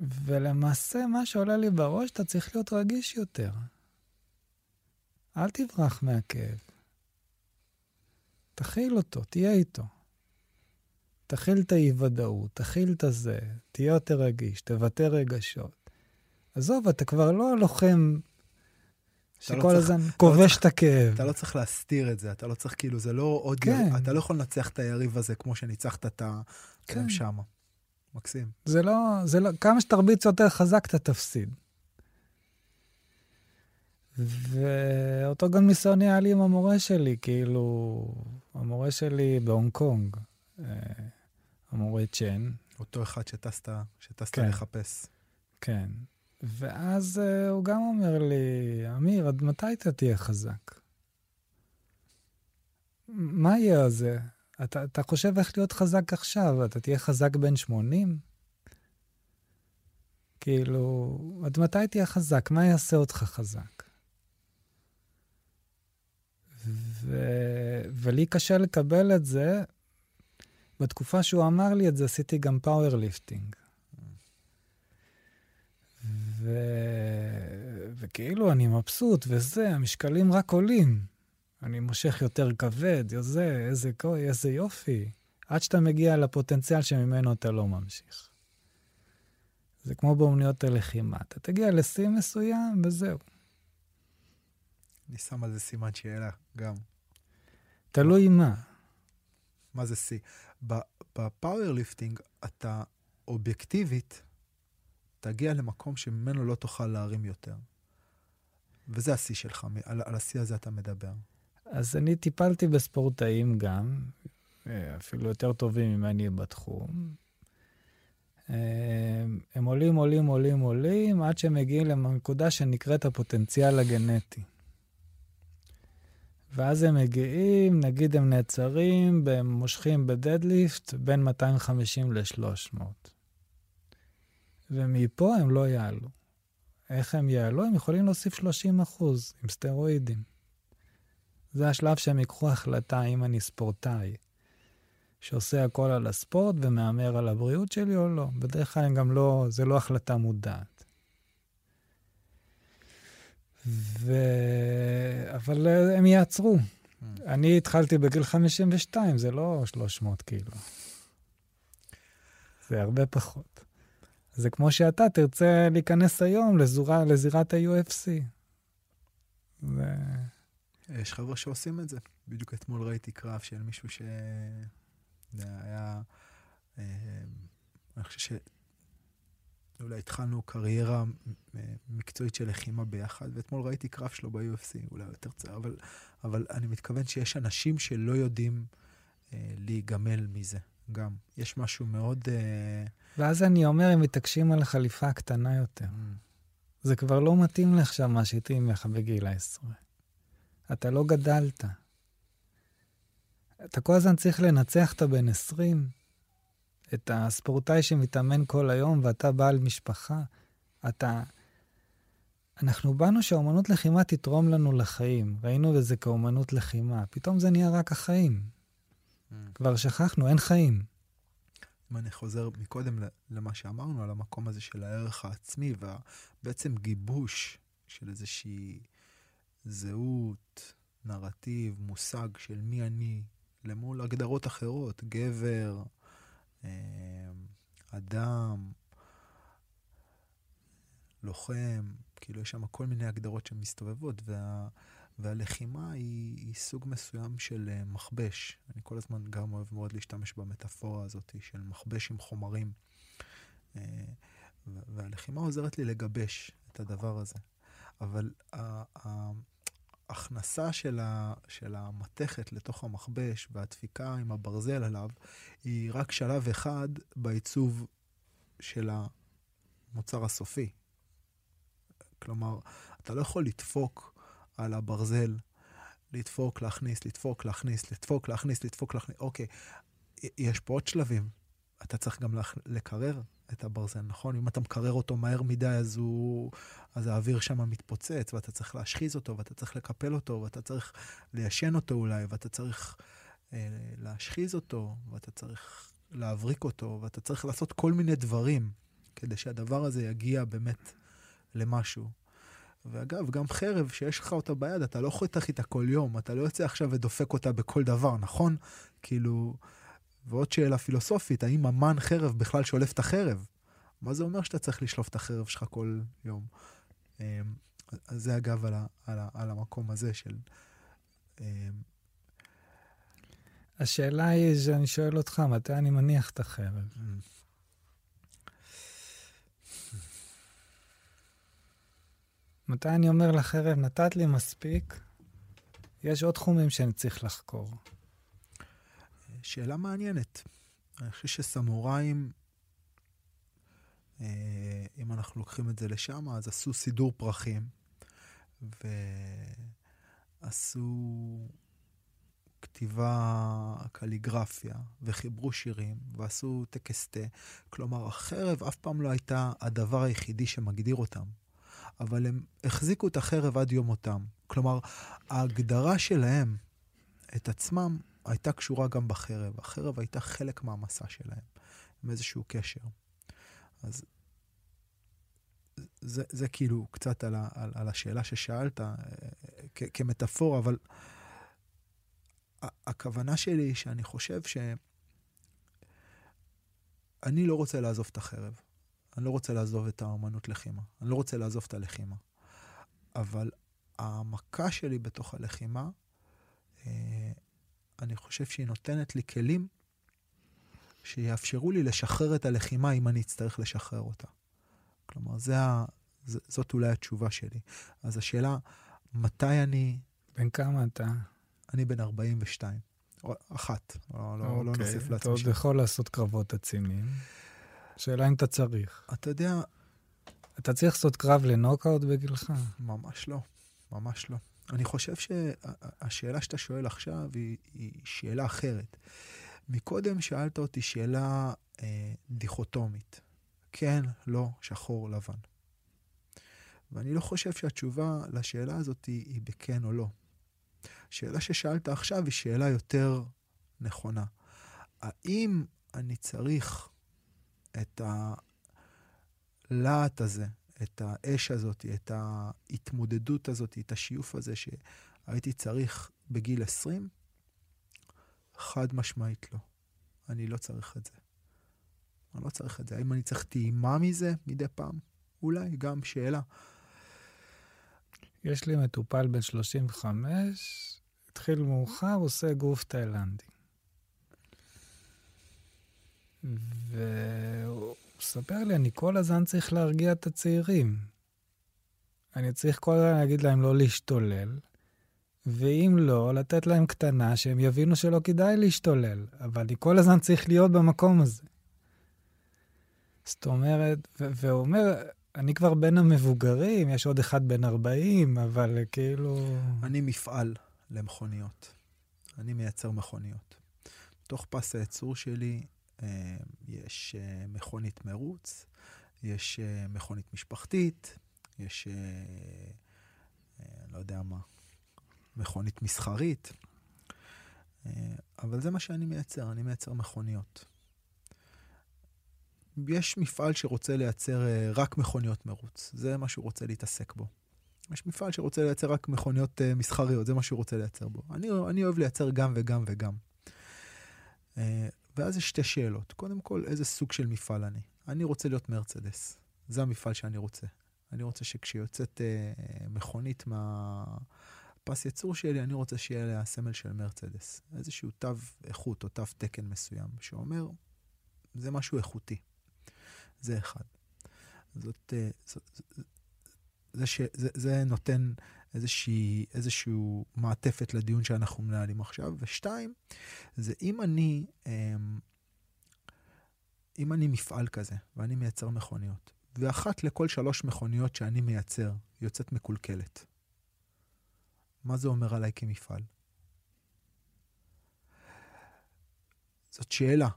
ולמעשה, מה שעולה לי בראש, אתה צריך להיות רגיש יותר. אל תברח מהכאב. תכיל אותו, תהיה איתו. תכיל את האי-ודאות, תכיל את הזה, תהיה יותר רגיש, תבטא רגשות. עזוב, אתה כבר לא לוחם לא שכל לא הזמן כובש לא את הכאב. אתה לא צריך להסתיר את זה, אתה לא צריך, כאילו, זה לא עוד... כן. יר... אתה לא יכול לנצח את היריב הזה כמו שניצחת את ה... כן. שמה. מקסים. זה לא, זה לא... כמה שתרביץ יותר חזק, אתה תפסיד. ואותו גם ניסיון היה לי עם המורה שלי, כאילו, המורה שלי בהונג קונג, אה, המורה צ'ן. אותו אחד שטסת, שטסת כן. לחפש. כן. ואז uh, הוא גם אומר לי, אמיר, עד מתי אתה תהיה חזק? מה יהיה על זה? אתה, אתה חושב איך להיות חזק עכשיו? אתה תהיה חזק בן 80? כאילו, עד מתי תהיה חזק? מה יעשה אותך חזק? ו... ולי קשה לקבל את זה. בתקופה שהוא אמר לי את זה, עשיתי גם powerlifting. ו... וכאילו אני מבסוט, וזה, המשקלים רק עולים. אני מושך יותר כבד, זה, איזה, איזה יופי. עד שאתה מגיע לפוטנציאל שממנו אתה לא ממשיך. זה כמו באומניות הלחימה. אתה תגיע לשיא מסוים, וזהו. אני שם על זה סימן שאלה גם. תלוי מה. מה זה שיא? ב powerlifting אתה אובייקטיבית תגיע למקום שממנו לא תוכל להרים יותר. וזה השיא שלך, על, על השיא הזה אתה מדבר. אז אני טיפלתי בספורטאים גם, אה, אפילו יותר טובים ממני בתחום. אה, הם עולים, עולים, עולים, עולים, עד שהם מגיעים לנקודה שנקראת הפוטנציאל הגנטי. ואז הם מגיעים, נגיד הם נעצרים, והם מושכים בדדליפט בין 250 ל-300. ומפה הם לא יעלו. איך הם יעלו? הם יכולים להוסיף 30 אחוז עם סטרואידים. זה השלב שהם ייקחו החלטה אם אני ספורטאי שעושה הכל על הספורט ומהמר על הבריאות שלי או לא. בדרך כלל גם לא, זה לא החלטה מודעת. ו... אבל אה, הם יעצרו. Mm. אני התחלתי בגיל 52, זה לא 300 קילו. זה הרבה פחות. זה כמו שאתה תרצה להיכנס היום לזורה, לזירת ה-UFC. ו... יש חבר'ה שעושים את זה. בדיוק אתמול ראיתי קרב של מישהו שהיה... אה, אני חושב שאולי התחלנו קריירה מקצועית של לחימה ביחד, ואתמול ראיתי קרב שלו ב-UFC, אולי יותר צער, אבל, אבל אני מתכוון שיש אנשים שלא יודעים אה, להיגמל מזה. גם. יש משהו מאוד... Uh... ואז אני אומר, הם מתעקשים על החליפה הקטנה יותר. Mm. זה כבר לא מתאים לך שם מה שהתאים לך בגיל העשרה. אתה לא גדלת. אתה כל הזמן צריך לנצח את הבן 20, את הספורטאי שמתאמן כל היום, ואתה בעל משפחה. אתה... אנחנו באנו שהאומנות לחימה תתרום לנו לחיים. ראינו בזה כאומנות לחימה. פתאום זה נהיה רק החיים. Mm. כבר שכחנו, אין חיים. אם אני חוזר מקודם למה שאמרנו, על המקום הזה של הערך העצמי, ובעצם גיבוש של איזושהי זהות, נרטיב, מושג של מי אני, למול הגדרות אחרות, גבר, אה, אדם, לוחם, כאילו יש שם כל מיני הגדרות שמסתובבות, וה... והלחימה היא, היא סוג מסוים של uh, מכבש. אני כל הזמן גם אוהב מאוד להשתמש במטאפורה הזאת של מכבש עם חומרים. Uh, והלחימה עוזרת לי לגבש את הדבר הזה. אבל ההכנסה של, ה, של המתכת לתוך המכבש והדפיקה עם הברזל עליו היא רק שלב אחד בעיצוב של המוצר הסופי. כלומר, אתה לא יכול לדפוק על הברזל, לדפוק, להכניס, לדפוק, להכניס, לדפוק, להכניס, לדפוק, להכניס. אוקיי, יש פה עוד שלבים. אתה צריך גם לקרר את הברזל, נכון? אם אתה מקרר אותו מהר מדי, אז, הוא, אז האוויר שם מתפוצץ, ואתה צריך להשחיז אותו, ואתה צריך לקפל אותו, ואתה צריך ליישן אותו אולי, ואתה צריך אה, להשחיז אותו, ואתה צריך להבריק אותו, ואתה צריך לעשות כל מיני דברים כדי שהדבר הזה יגיע באמת למשהו. ואגב, גם חרב שיש לך אותה ביד, אתה לא חותך איתה כל יום, אתה לא יוצא עכשיו ודופק אותה בכל דבר, נכון? כאילו, ועוד שאלה פילוסופית, האם אמן חרב בכלל שולף את החרב? מה זה אומר שאתה צריך לשלוף את החרב שלך כל יום? אמ, אז זה אגב על, ה, על, ה, על המקום הזה של... אמ, השאלה היא שאני שואל אותך, מתי אני מניח את החרב? אמ. מתי אני אומר לחרב, נתת לי מספיק, יש עוד תחומים שאני צריך לחקור. שאלה מעניינת. אני חושב שסמוראים, אה, אם אנחנו לוקחים את זה לשם, אז עשו סידור פרחים, ועשו כתיבה, קליגרפיה, וחיברו שירים, ועשו טקס תה. כלומר, החרב אף פעם לא הייתה הדבר היחידי שמגדיר אותם. אבל הם החזיקו את החרב עד יום מותם. כלומר, ההגדרה שלהם, את עצמם, הייתה קשורה גם בחרב. החרב הייתה חלק מהמסע שלהם, עם איזשהו קשר. אז זה, זה כאילו קצת על, ה, על, על השאלה ששאלת אה, כ, כמטאפורה, אבל הכוונה שלי היא שאני חושב שאני לא רוצה לעזוב את החרב. אני לא רוצה לעזוב את האמנות לחימה. אני לא רוצה לעזוב את הלחימה. אבל המכה שלי בתוך הלחימה, אה, אני חושב שהיא נותנת לי כלים שיאפשרו לי לשחרר את הלחימה אם אני אצטרך לשחרר אותה. כלומר, זה ה, זאת אולי התשובה שלי. אז השאלה, מתי אני... בן כמה אתה? אני בן 42. אחת, לא, לא, לא אוקיי, לא נוסיף לעצמי. אתה עוד יכול לעשות קרבות עצימים. שאלה אם אתה צריך. אתה יודע... אתה צריך לעשות קרב לנוקאוט בגילך? ממש לא, ממש לא. אני חושב שהשאלה שאתה שואל עכשיו היא, היא שאלה אחרת. מקודם שאלת אותי שאלה אה, דיכוטומית. כן, לא, שחור, לבן. ואני לא חושב שהתשובה לשאלה הזאת היא, היא בכן או לא. השאלה ששאלת עכשיו היא שאלה יותר נכונה. האם אני צריך את הלהט הזה, את האש הזאת, את ההתמודדות הזאת, את השיוף הזה שהייתי צריך בגיל 20? חד משמעית לא. אני לא צריך את זה. אני לא צריך את זה. האם אני צריך טעימה מזה מדי פעם? אולי, גם שאלה. יש לי מטופל בן 35, התחיל מאוחר, עושה גוף תאילנדי. והוא מספר לי, אני כל הזמן צריך להרגיע את הצעירים. אני צריך כל הזמן להגיד להם לא להשתולל, ואם לא, לתת להם קטנה שהם יבינו שלא כדאי להשתולל. אבל אני כל הזמן צריך להיות במקום הזה. זאת אומרת, והוא אומר, אני כבר בין המבוגרים, יש עוד אחד בן 40, אבל כאילו... אני מפעל למכוניות. אני מייצר מכוניות. בתוך פס הייצור שלי יש אה, מכונית מרוץ, יש אה, מכונית משפחתית, יש, לא יודע מה, מכונית מסחרית. אבל זה מה שאני מייצר, אני מייצר מכוניות. יש מפעל שרוצה לייצר רק מכוניות מרוץ, זה מה שהוא רוצה להתעסק בו. יש מפעל שרוצה לייצר רק מכוניות מסחריות, זה מה שהוא רוצה לייצר בו. אני, אני אוהב לייצר גם וגם וגם. ואז יש שתי שאלות. קודם כל, איזה סוג של מפעל אני? אני רוצה להיות מרצדס. זה המפעל שאני רוצה. אני רוצה שכשיוצאת אה, מכונית מהפס ייצור שלי, אני רוצה שיהיה לה סמל של מרצדס. איזשהו תו איכות או תו תקן מסוים, שאומר, זה משהו איכותי. זה אחד. זאת, אה, זאת, זה, ש, זה, זה נותן איזושהי, איזשהו מעטפת לדיון שאנחנו מנהלים עכשיו. ושתיים, זה אם אני, אמ, אם אני מפעל כזה, ואני מייצר מכוניות, ואחת לכל שלוש מכוניות שאני מייצר יוצאת מקולקלת, מה זה אומר עליי כמפעל? זאת שאלה.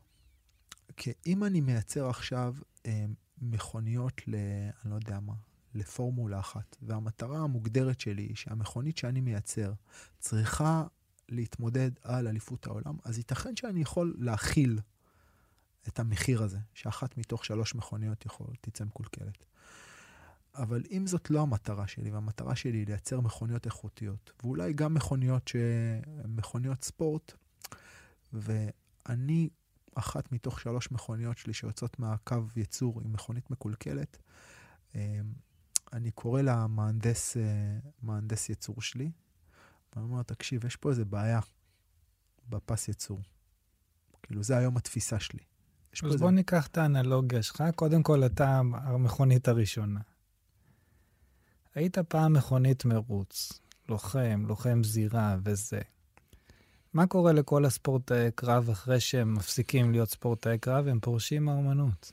כי אם אני מייצר עכשיו אה, מכוניות ל... אני לא יודע מה, לפורמולה אחת, והמטרה המוגדרת שלי היא שהמכונית שאני מייצר צריכה להתמודד על אליפות העולם, אז ייתכן שאני יכול להכיל את המחיר הזה, שאחת מתוך שלוש מכוניות יכול, תצא מקולקלת. אבל אם זאת לא המטרה שלי, והמטרה שלי היא לייצר מכוניות איכותיות, ואולי גם מכוניות, ש... מכוניות ספורט, ואני, אחת מתוך שלוש מכוניות שלי שיוצאות מהקו ייצור עם מכונית מקולקלת, אני קורא למהנדס מהנדס ייצור שלי, ואני אומר, תקשיב, יש פה איזה בעיה בפס ייצור. כאילו, זה היום התפיסה שלי. אז בוא איזה... ניקח את האנלוגיה שלך. קודם כל, אתה המכונית הראשונה. היית פעם מכונית מרוץ, לוחם, לוחם זירה וזה. מה קורה לכל הספורטאי קרב אחרי שהם מפסיקים להיות ספורטאי קרב, הם פורשים מהאומנות?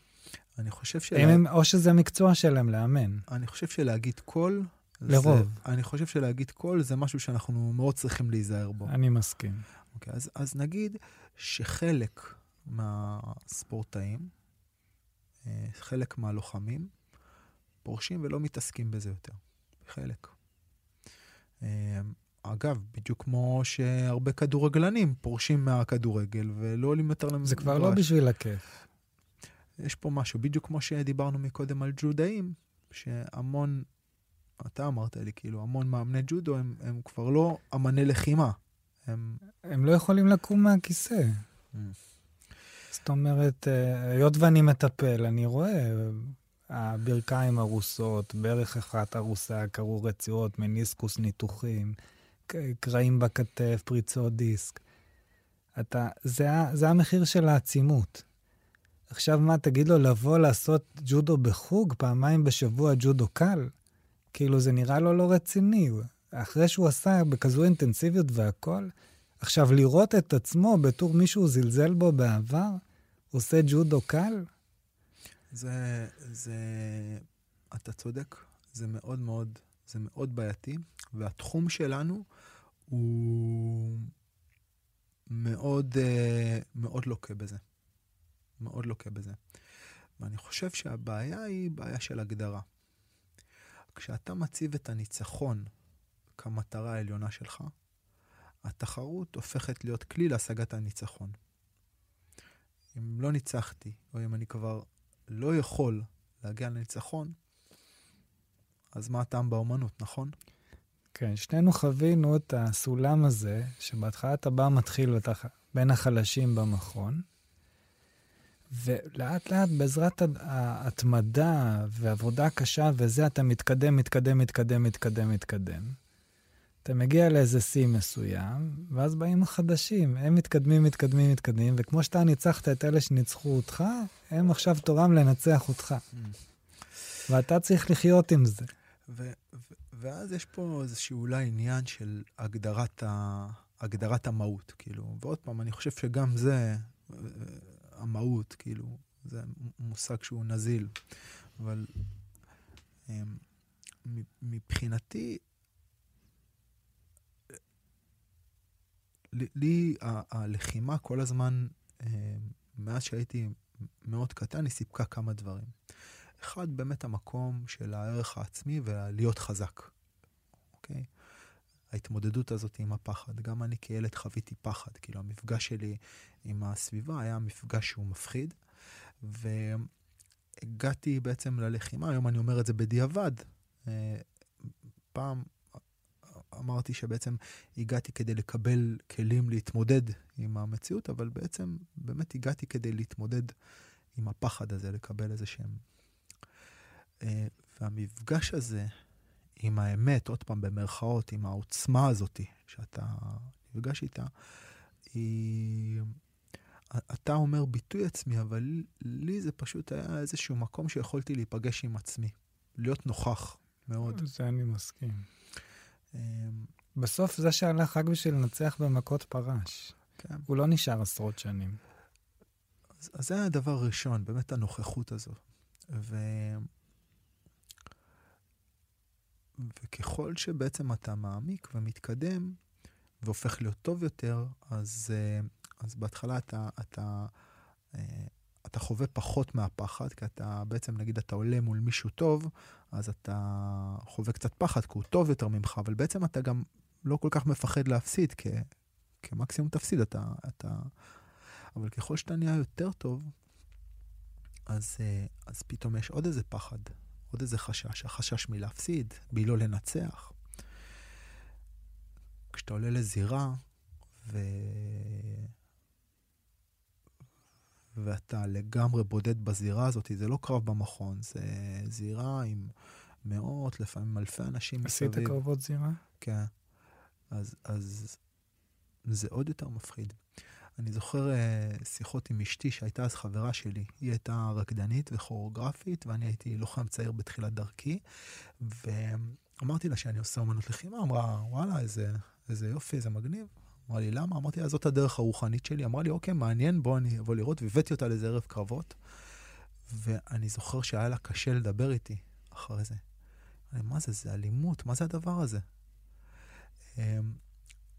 אני חושב של... הם, או שזה המקצוע שלהם, לאמן. אני חושב שלהגיד קול... לרוב. זה, אני חושב שלהגיד קול זה משהו שאנחנו מאוד צריכים להיזהר בו. אני מסכים. אוקיי, אז, אז נגיד שחלק מהספורטאים, אה, חלק מהלוחמים, פורשים ולא מתעסקים בזה יותר. חלק. אה, אגב, בדיוק כמו שהרבה כדורגלנים פורשים מהכדורגל ולא עולים יותר למגרש. זה כבר לא בשביל הכיף. יש פה משהו, בדיוק כמו שדיברנו מקודם על ג'ודאים, שהמון, אתה אמרת לי, כאילו, המון מאמני ג'ודו הם, הם כבר לא אמני לחימה. הם... הם לא יכולים לקום מהכיסא. זאת אומרת, אה, היות ואני מטפל, אני רואה הברכיים הרוסות, ברך אחת הרוסה, קרו רצועות, מניסקוס ניתוחים, קרעים בכתף, פריצות דיסק. אתה, זה, זה המחיר של העצימות. עכשיו מה, תגיד לו לבוא לעשות ג'ודו בחוג פעמיים בשבוע ג'ודו קל? כאילו, זה נראה לו לא רציני. אחרי שהוא עשה בכזו אינטנסיביות והכול, עכשיו לראות את עצמו בתור מישהו זלזל בו בעבר, עושה ג'ודו קל? זה, זה, אתה צודק, זה מאוד מאוד, זה מאוד בעייתי, והתחום שלנו הוא מאוד, אה, מאוד לוקה בזה. מאוד לוקה בזה. ואני חושב שהבעיה היא בעיה של הגדרה. כשאתה מציב את הניצחון כמטרה העליונה שלך, התחרות הופכת להיות כלי להשגת הניצחון. אם לא ניצחתי, או אם אני כבר לא יכול להגיע לניצחון, אז מה הטעם באומנות, נכון? כן, שנינו חווינו את הסולם הזה, שבהתחלה אתה בא מתחיל ואתה בין החלשים במכון, ולאט לאט בעזרת ההתמדה ועבודה קשה וזה, אתה מתקדם, מתקדם, מתקדם, מתקדם, מתקדם. אתה מגיע לאיזה שיא מסוים, ואז באים החדשים, הם מתקדמים, מתקדמים, מתקדמים, וכמו שאתה ניצחת את אלה שניצחו אותך, הם עכשיו תורם לנצח אותך. Mm. ואתה צריך לחיות עם זה. ו- ו- ואז יש פה איזשהו אולי עניין של הגדרת, ה- הגדרת המהות, כאילו. ועוד פעם, אני חושב שגם זה, המהות, כאילו, זה מושג שהוא נזיל. אבל אמ, מבחינתי, לי הלחימה כל הזמן, אמ, מאז שהייתי מאוד קטן, היא סיפקה כמה דברים. אחד, באמת המקום של הערך העצמי ולהיות חזק, אוקיי? ההתמודדות הזאת עם הפחד. גם אני כילד חוויתי פחד, כאילו המפגש שלי עם הסביבה היה מפגש שהוא מפחיד, והגעתי בעצם ללחימה, היום אני אומר את זה בדיעבד. אה, פעם אמרתי שבעצם הגעתי כדי לקבל כלים להתמודד עם המציאות, אבל בעצם באמת הגעתי כדי להתמודד עם הפחד הזה, לקבל איזה שהם... אה, והמפגש הזה עם האמת, עוד פעם במרכאות, עם העוצמה הזאת שאתה נפגש איתה, היא... אתה אומר ביטוי עצמי, אבל לי זה פשוט היה איזשהו מקום שיכולתי להיפגש עם עצמי, להיות נוכח מאוד. זה אני מסכים. אמ, בסוף זה שהלך רק בשביל לנצח במכות פרש. כן. הוא לא נשאר עשרות שנים. אז, אז זה היה הדבר הראשון, באמת הנוכחות הזו. ו... וככל שבעצם אתה מעמיק ומתקדם והופך להיות טוב יותר, אז, אה, אז בהתחלה אתה, אתה, אה, אתה חווה פחות מהפחד, כי אתה בעצם, נגיד, אתה עולה מול מישהו טוב, אז אתה חווה קצת פחד, כי הוא טוב יותר ממך, אבל בעצם אתה גם לא כל כך מפחד להפסיד, כי כמקסימום תפסיד, אתה, אתה... אבל ככל שאתה נהיה יותר טוב, אז, אה, אז פתאום יש עוד איזה פחד, עוד איזה חשש, החשש מלהפסיד, מלא לנצח. כשאתה עולה לזירה, ו... ואתה לגמרי בודד בזירה הזאת, זה לא קרב במכון, זה זירה עם מאות, לפעמים אלפי אנשים מסביב. עשית קרבות זירה? כן. אז, אז זה עוד יותר מפחיד. אני זוכר uh, שיחות עם אשתי, שהייתה אז חברה שלי. היא הייתה רקדנית וכוריאוגרפית, ואני הייתי לוחם צעיר בתחילת דרכי. ואמרתי לה שאני עושה אמנות לחימה, אמרה, וואלה, איזה, איזה יופי, איזה מגניב. אמרה לי, למה? אמרתי לה, זאת הדרך הרוחנית שלי. אמרה לי, אוקיי, מעניין, בוא אני אבוא לראות, והבאתי אותה לאיזה ערב קרבות. ואני זוכר שהיה לה קשה לדבר איתי אחרי זה. מה זה, זה אלימות, מה זה הדבר הזה?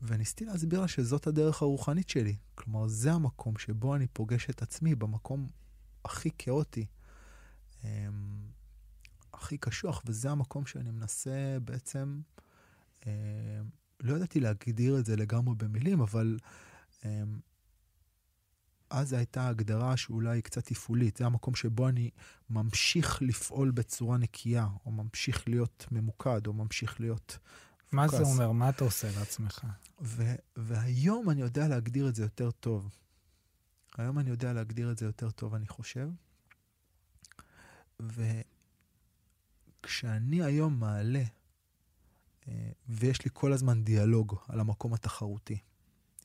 וניסיתי להסביר לה שזאת הדרך הרוחנית שלי. כלומר, זה המקום שבו אני פוגש את עצמי, במקום הכי כאוטי, אמ, הכי קשוח, וזה המקום שאני מנסה בעצם, אמ, לא ידעתי להגדיר את זה לגמרי במילים, אבל אמ, אז הייתה הגדרה שאולי קצת תפעולית. זה המקום שבו אני ממשיך לפעול בצורה נקייה, או ממשיך להיות ממוקד, או ממשיך להיות מה זה אומר? מה אתה עושה לעצמך? ו- והיום אני יודע להגדיר את זה יותר טוב. היום אני יודע להגדיר את זה יותר טוב, אני חושב. וכשאני היום מעלה, אה, ויש לי כל הזמן דיאלוג על המקום התחרותי,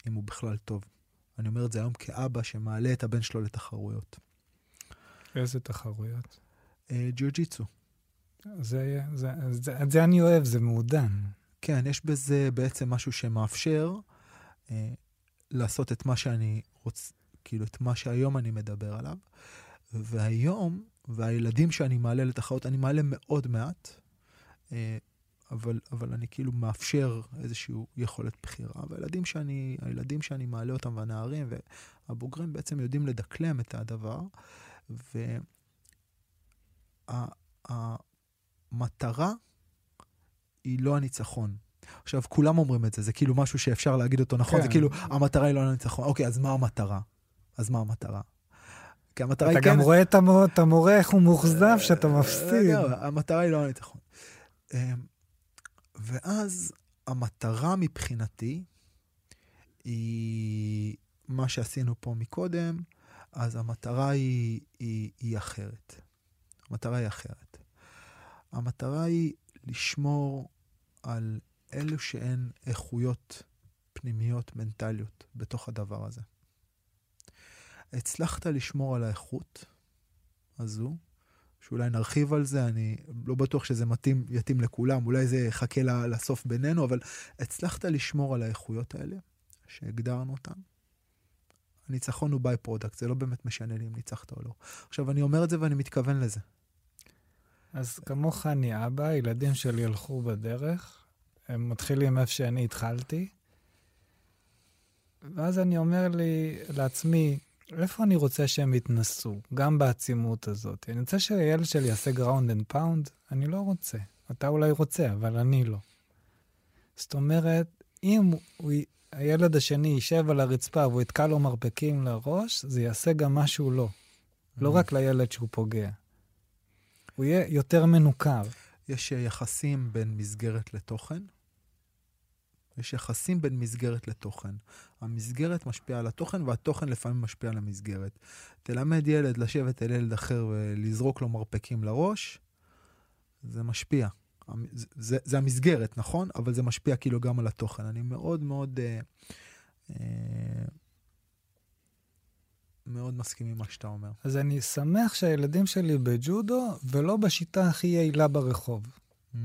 אם הוא בכלל טוב. אני אומר את זה היום כאבא שמעלה את הבן שלו לתחרויות. איזה תחרויות? אה, ג'יוג'יצו. זה, זה, זה, זה אני אוהב, זה מעודן. כן, יש בזה בעצם משהו שמאפשר אה, לעשות את מה שאני רוצה, כאילו, את מה שהיום אני מדבר עליו. והיום, והילדים שאני מעלה לתחרות, אני מעלה מאוד מעט, אה, אבל, אבל אני כאילו מאפשר איזושהי יכולת בחירה. והילדים שאני, הילדים שאני מעלה אותם, והנערים והבוגרים בעצם יודעים לדקלם את הדבר. והמטרה, היא לא הניצחון. עכשיו, כולם אומרים את זה, זה כאילו משהו שאפשר להגיד אותו נכון, כן. זה כאילו, המטרה היא לא הניצחון. אוקיי, אז מה המטרה? אז מה המטרה? כי המטרה אתה היא כן... גם רואה את המורה, את המורה איך הוא מאוכזב שאתה אה, מפסיד. לא, המטרה היא לא הניצחון. אמ, ואז המטרה מבחינתי היא מה שעשינו פה מקודם, אז המטרה היא, היא, היא אחרת. המטרה היא אחרת. המטרה היא לשמור על אלו שהן איכויות פנימיות, מנטליות, בתוך הדבר הזה. הצלחת לשמור על האיכות הזו, שאולי נרחיב על זה, אני לא בטוח שזה מתאים, יתאים לכולם, אולי זה יחכה לסוף בינינו, אבל הצלחת לשמור על האיכויות האלה, שהגדרנו אותן. הניצחון הוא by-product, זה לא באמת משנה לי אם ניצחת או לא. עכשיו, אני אומר את זה ואני מתכוון לזה. אז כמוך אני אבא, הילדים שלי הלכו בדרך, הם מתחילים איפה שאני התחלתי, ואז אני אומר לי, לעצמי, איפה אני רוצה שהם יתנסו, גם בעצימות הזאת? אני רוצה שהילד שלי יעשה ground and pound? אני לא רוצה. אתה אולי רוצה, אבל אני לא. זאת אומרת, אם הוא, הילד השני יישב על הרצפה והוא יתקע לו מרפקים לראש, זה יעשה גם משהו לא. לא Mm. רק לילד שהוא פוגע. הוא יהיה יותר מנוכר. יש יחסים בין מסגרת לתוכן. יש יחסים בין מסגרת לתוכן. המסגרת משפיעה על התוכן, והתוכן לפעמים משפיע על המסגרת. תלמד ילד לשבת אל ילד אחר ולזרוק לו מרפקים לראש, זה משפיע. זה, זה, זה המסגרת, נכון? אבל זה משפיע כאילו גם על התוכן. אני מאוד מאוד... אה, אה, מאוד מסכים עם מה שאתה אומר. אז אני שמח שהילדים שלי בג'ודו, ולא בשיטה הכי יעילה ברחוב. Mm.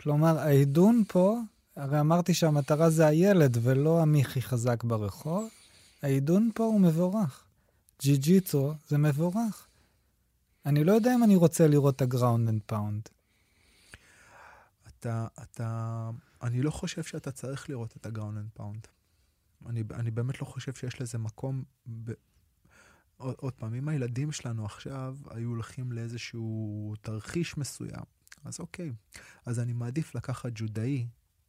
כלומר, העידון פה, הרי אמרתי שהמטרה זה הילד ולא המי הכי חזק ברחוב, העידון פה הוא מבורך. ג'י-ג'יצו זה מבורך. אני לא יודע אם אני רוצה לראות את הגראונד and pound. אתה, אתה, אני לא חושב שאתה צריך לראות את ה ground and pound. אני, אני באמת לא חושב שיש לזה מקום. ב... עוד, עוד פעם, אם הילדים שלנו עכשיו היו הולכים לאיזשהו תרחיש מסוים, אז אוקיי. אז אני מעדיף לקחת ג'ודאי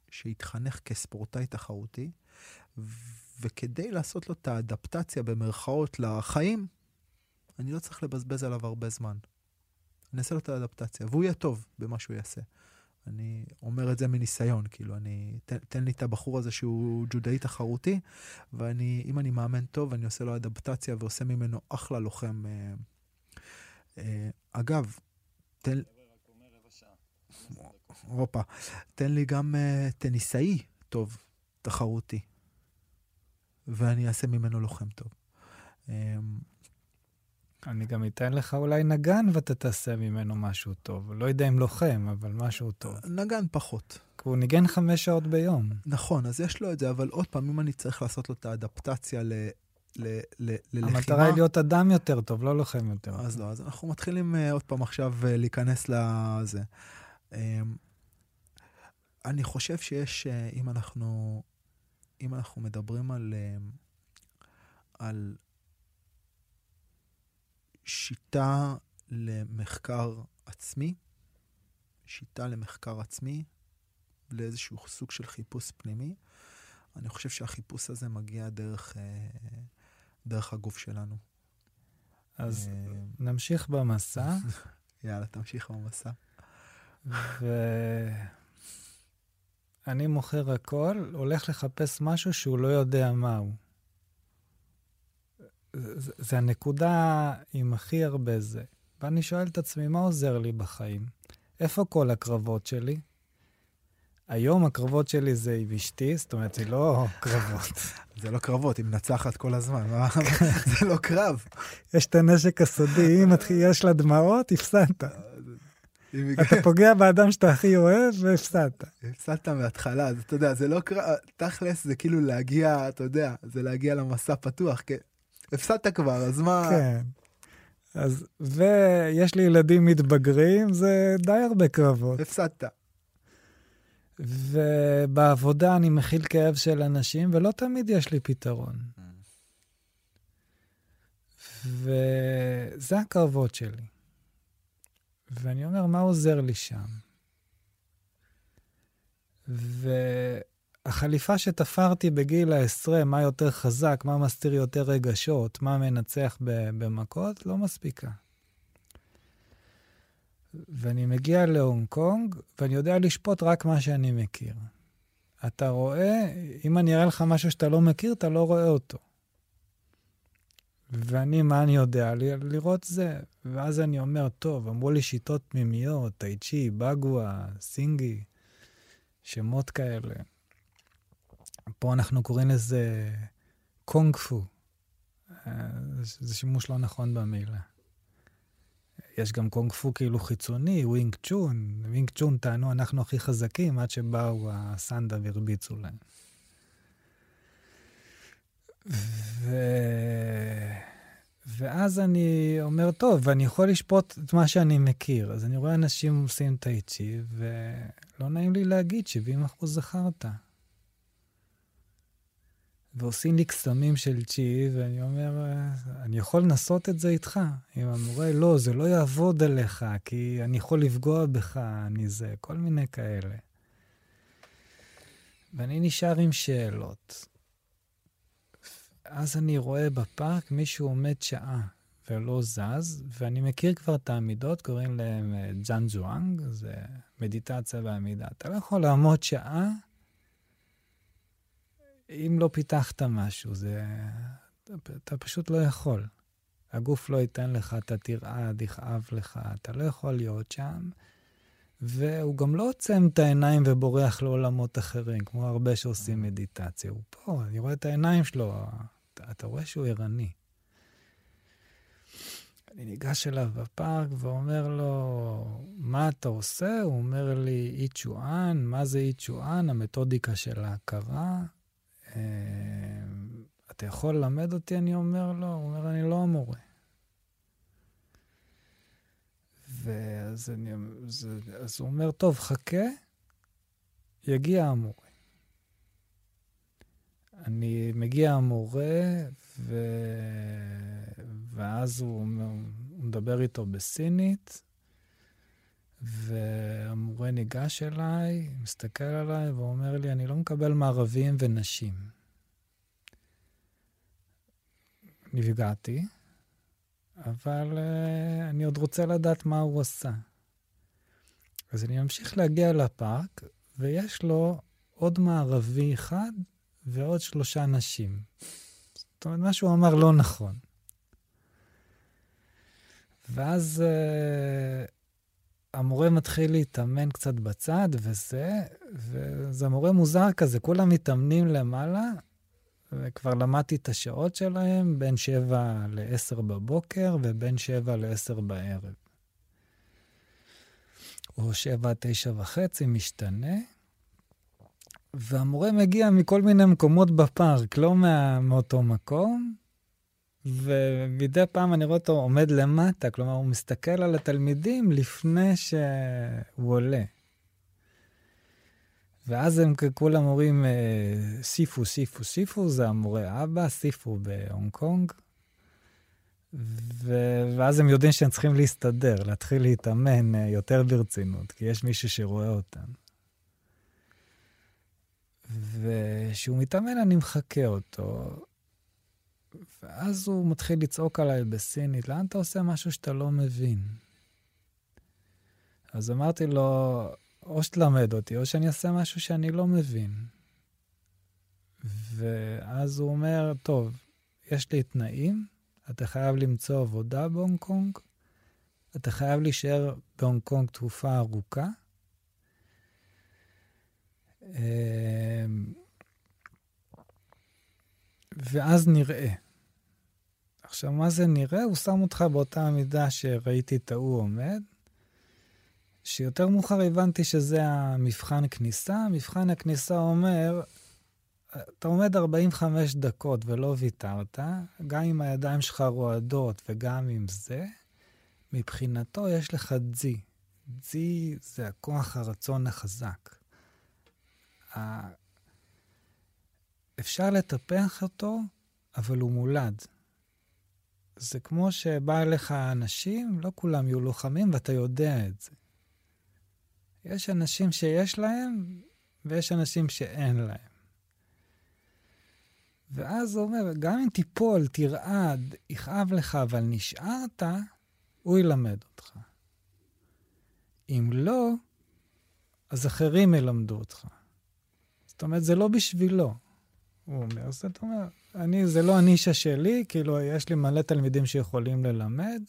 שהתחנך כספורטאי תחרותי, וכדי לעשות לו את האדפטציה במרכאות לחיים, אני לא צריך לבזבז עליו הרבה זמן. אני אעשה לו את האדפטציה, והוא יהיה טוב במה שהוא יעשה. אני אומר את זה מניסיון, כאילו, אני, תן, תן לי את הבחור הזה שהוא ג'ודאי תחרותי, ואני, אם אני מאמן טוב, אני עושה לו אדפטציה ועושה ממנו אחלה לוחם. אה, אה, אגב, תן... הופה, תן לי גם אה, טניסאי טוב, תחרותי, ואני אעשה ממנו לוחם טוב. אני גם אתן לך אולי נגן ואתה תעשה ממנו משהו טוב. לא יודע אם לוחם, אבל משהו טוב. נגן פחות. הוא ניגן חמש שעות ביום. נכון, אז יש לו את זה, אבל עוד פעם, אם אני צריך לעשות לו את האדפטציה ל... ל, ל, ללחימה. המטרה היא להיות אדם יותר טוב, לא לוחם יותר טוב. אז לא, אז אנחנו מתחילים uh, עוד פעם עכשיו uh, להיכנס לזה. Um, אני חושב שיש, uh, אם אנחנו, אם אנחנו מדברים על, uh, על שיטה למחקר עצמי, שיטה למחקר עצמי, לאיזשהו סוג של חיפוש פנימי, אני חושב שהחיפוש הזה מגיע דרך, uh, דרך הגוף שלנו. אז אה, נמשיך במסע, יאללה, תמשיך במסע. ואני מוכר הכל, הולך לחפש משהו שהוא לא יודע מהו. זה, זה הנקודה עם הכי הרבה זה. ואני שואל את עצמי, מה עוזר לי בחיים? איפה כל הקרבות שלי? היום הקרבות שלי זה עם אשתי, זאת אומרת, זה לא קרבות. זה לא קרבות, היא מנצחת כל הזמן? זה לא קרב. יש את הנשק הסודי, אם יש לה דמעות, הפסדת. אתה פוגע באדם שאתה הכי אוהב, והפסדת. הפסדת מההתחלה, אז אתה יודע, זה לא קרב, תכלס זה כאילו להגיע, אתה יודע, זה להגיע למסע פתוח, כי הפסדת כבר, אז מה... כן. אז, ויש לי ילדים מתבגרים, זה די הרבה קרבות. הפסדת. ובעבודה אני מכיל כאב של אנשים, ולא תמיד יש לי פתרון. וזה הקרבות שלי. ואני אומר, מה עוזר לי שם? החליפה שתפרתי בגיל העשרה, מה יותר חזק, מה מסתיר יותר רגשות, מה מנצח במכות, לא מספיקה. ואני מגיע להונג קונג, ואני יודע לשפוט רק מה שאני מכיר. אתה רואה, אם אני אראה לך משהו שאתה לא מכיר, אתה לא רואה אותו. ואני, מה אני יודע? לראות זה. ואז אני אומר, טוב, אמרו לי שיטות פנימיות, טייצ'י, בגווה, סינגי, שמות כאלה. פה אנחנו קוראים לזה קונג פו. אה, זה שימוש לא נכון במילה. יש גם קונג פו כאילו חיצוני, ווינג צ'ון. ווינג צ'ון טענו, אנחנו הכי חזקים, עד שבאו הסנדה והרביצו להם. ו... ואז אני אומר, טוב, ואני יכול לשפוט את מה שאני מכיר. אז אני רואה אנשים עושים טאי צ'י, ולא נעים לי להגיד, 70 אחוז זכרת. ועושים לי קסמים של צ'י, ואני אומר, אני יכול לנסות את זה איתך. עם המורה, לא, זה לא יעבוד עליך, כי אני יכול לפגוע בך, אני זה, כל מיני כאלה. ואני נשאר עם שאלות. אז אני רואה בפארק מישהו עומד שעה ולא זז, ואני מכיר כבר את העמידות, קוראים להם אה, ג'אן ז'ואנג, זה מדיטציה ועמידה. אתה לא יכול לעמוד שעה אם לא פיתחת משהו, זה... אתה, אתה פשוט לא יכול. הגוף לא ייתן לך, אתה תרעד, יכאב לך, אתה לא יכול להיות שם. והוא גם לא עוצם את העיניים ובורח לעולמות אחרים, כמו הרבה שעושים מדיטציה. הוא פה, אני רואה את העיניים שלו, אתה, אתה רואה שהוא ערני. אני ניגש אליו בפארק ואומר לו, מה אתה עושה? הוא אומר לי, אי צ'ואן, מה זה אי צ'ואן? המתודיקה של ההכרה. אה, אתה יכול ללמד אותי? אני אומר לו, הוא אומר, אני לא המורה. ואז אני, אז, אז הוא אומר, טוב, חכה, יגיע המורה. אני מגיע המורה, ו... ואז הוא, הוא מדבר איתו בסינית, והמורה ניגש אליי, מסתכל עליי ואומר לי, אני לא מקבל מערבים ונשים. נפגעתי, אבל uh, אני עוד רוצה לדעת מה הוא עשה. אז אני ממשיך להגיע לפארק, ויש לו עוד מערבי אחד ועוד שלושה נשים. זאת אומרת, מה שהוא אמר לא נכון. ואז uh, המורה מתחיל להתאמן קצת בצד וזה, וזה מורה מוזר כזה, כולם מתאמנים למעלה, וכבר למדתי את השעות שלהם, בין 7 ל-10 בבוקר ובין 7 ל-10 בערב. או 7 9 וחצי, משתנה. והמורה מגיע מכל מיני מקומות בפארק, לא מאותו מקום, ומדי פעם אני רואה אותו עומד למטה, כלומר, הוא מסתכל על התלמידים לפני שהוא עולה. ואז הם כולם אומרים, אה, סיפו, סיפו, סיפו, זה המורה אבא, סיפו בהונג קונג. ו... ואז הם יודעים שהם צריכים להסתדר, להתחיל להתאמן אה, יותר ברצינות, כי יש מישהו שרואה אותם. וכשהוא מתאמן, אני מחקה אותו. ואז הוא מתחיל לצעוק עליי בסינית, לאן אתה עושה משהו שאתה לא מבין? אז אמרתי לו, או שתלמד אותי, או שאני אעשה משהו שאני לא מבין. ואז הוא אומר, טוב, יש לי תנאים, אתה חייב למצוא עבודה בהונג קונג, אתה חייב להישאר בהונג קונג תקופה ארוכה. ואז נראה. עכשיו, מה זה נראה? הוא שם אותך באותה מידה שראיתי את ההוא עומד, שיותר מאוחר הבנתי שזה המבחן כניסה. מבחן הכניסה אומר, אתה עומד 45 דקות ולא ויתרת, גם אם הידיים שלך רועדות וגם עם זה, מבחינתו יש לך דזי. דזי זה הכוח הרצון החזק. אפשר לטפח אותו, אבל הוא מולד. זה כמו שבא אליך אנשים, לא כולם יהיו לוחמים, ואתה יודע את זה. יש אנשים שיש להם, ויש אנשים שאין להם. ואז הוא אומר, גם אם תיפול, תרעד, יכאב לך, אבל נשארת, הוא ילמד אותך. אם לא, אז אחרים ילמדו אותך. זאת אומרת, זה לא בשבילו. הוא אומר, זאת אומרת, אני, זה לא הנישה שלי, כאילו, יש לי מלא תלמידים שיכולים ללמד.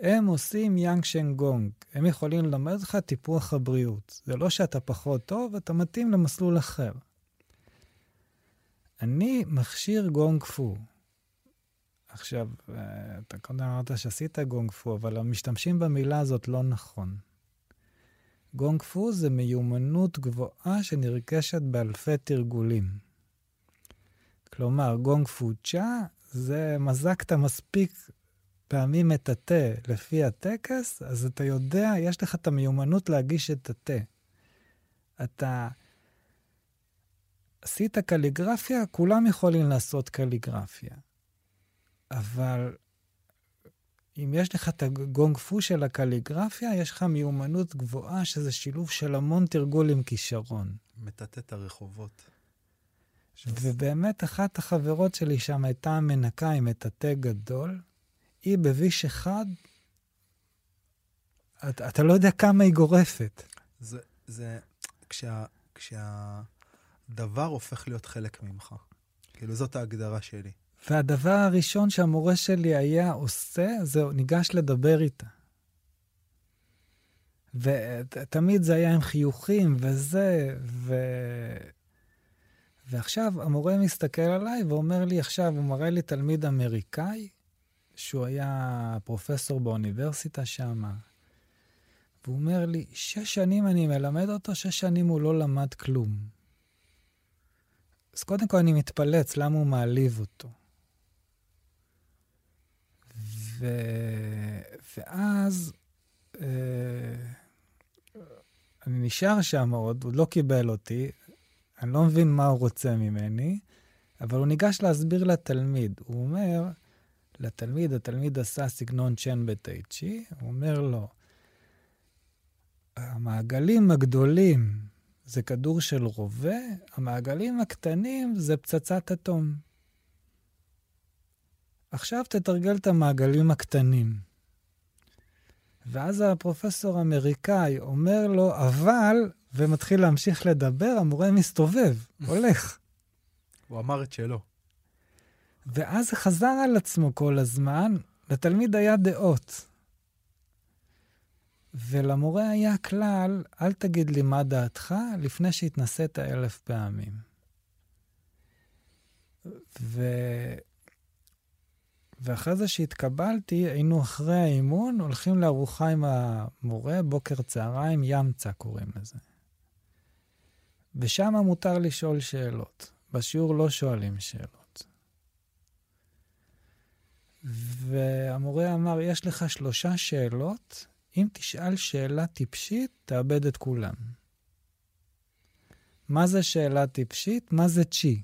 הם עושים יאנג שן גונג. הם יכולים ללמד אותך טיפוח הבריאות. זה לא שאתה פחות טוב, אתה מתאים למסלול אחר. אני מכשיר גונג פו. עכשיו, אה, אתה קודם אמרת שעשית גונג פו, אבל המשתמשים במילה הזאת לא נכון. גונג פו זה מיומנות גבוהה שנרכשת באלפי תרגולים. כלומר, גונג פו צ'ה זה מזקת מספיק פעמים את התה לפי הטקס, אז אתה יודע, יש לך את המיומנות להגיש את התה. אתה עשית קליגרפיה, כולם יכולים לעשות קליגרפיה. אבל אם יש לך את הגונג פו של הקליגרפיה, יש לך מיומנות גבוהה, שזה שילוב של המון תרגול עם כישרון. מטאטא את הרחובות. ובאמת, אחת החברות שלי שם הייתה מנקה עם מטאטא גדול. היא בוויש אחד, אתה, אתה לא יודע כמה היא גורפת. זה, זה, כשה, כשהדבר הופך להיות חלק ממך. כאילו, זאת ההגדרה שלי. והדבר הראשון שהמורה שלי היה עושה, זה ניגש לדבר איתה. ותמיד זה היה עם חיוכים וזה, ו... ועכשיו המורה מסתכל עליי ואומר לי עכשיו, הוא מראה לי תלמיד אמריקאי, שהוא היה פרופסור באוניברסיטה שם, והוא אומר לי, שש שנים אני מלמד אותו, שש שנים הוא לא למד כלום. אז קודם כל אני מתפלץ למה הוא מעליב אותו. ו... ואז אה, אני נשאר שם עוד, הוא לא קיבל אותי, אני לא מבין מה הוא רוצה ממני, אבל הוא ניגש להסביר לתלמיד. הוא אומר לתלמיד, התלמיד עשה סגנון צ'ן בטייצ'י, הוא אומר לו, המעגלים הגדולים זה כדור של רובה, המעגלים הקטנים זה פצצת אטום. עכשיו תתרגל את המעגלים הקטנים. ואז הפרופסור האמריקאי אומר לו, אבל, ומתחיל להמשיך לדבר, המורה מסתובב, הולך. הוא אמר את שלו. ואז זה חזר על עצמו כל הזמן, לתלמיד היה דעות. ולמורה היה כלל, אל תגיד לי מה דעתך לפני שהתנסית אלף פעמים. ו... ואחרי זה שהתקבלתי, היינו אחרי האימון, הולכים לארוחה עם המורה, בוקר צהריים, ימצא קוראים לזה. ושם מותר לשאול שאלות. בשיעור לא שואלים שאלות. והמורה אמר, יש לך שלושה שאלות, אם תשאל שאלה טיפשית, תאבד את כולם. מה זה שאלה טיפשית? מה זה צ'י?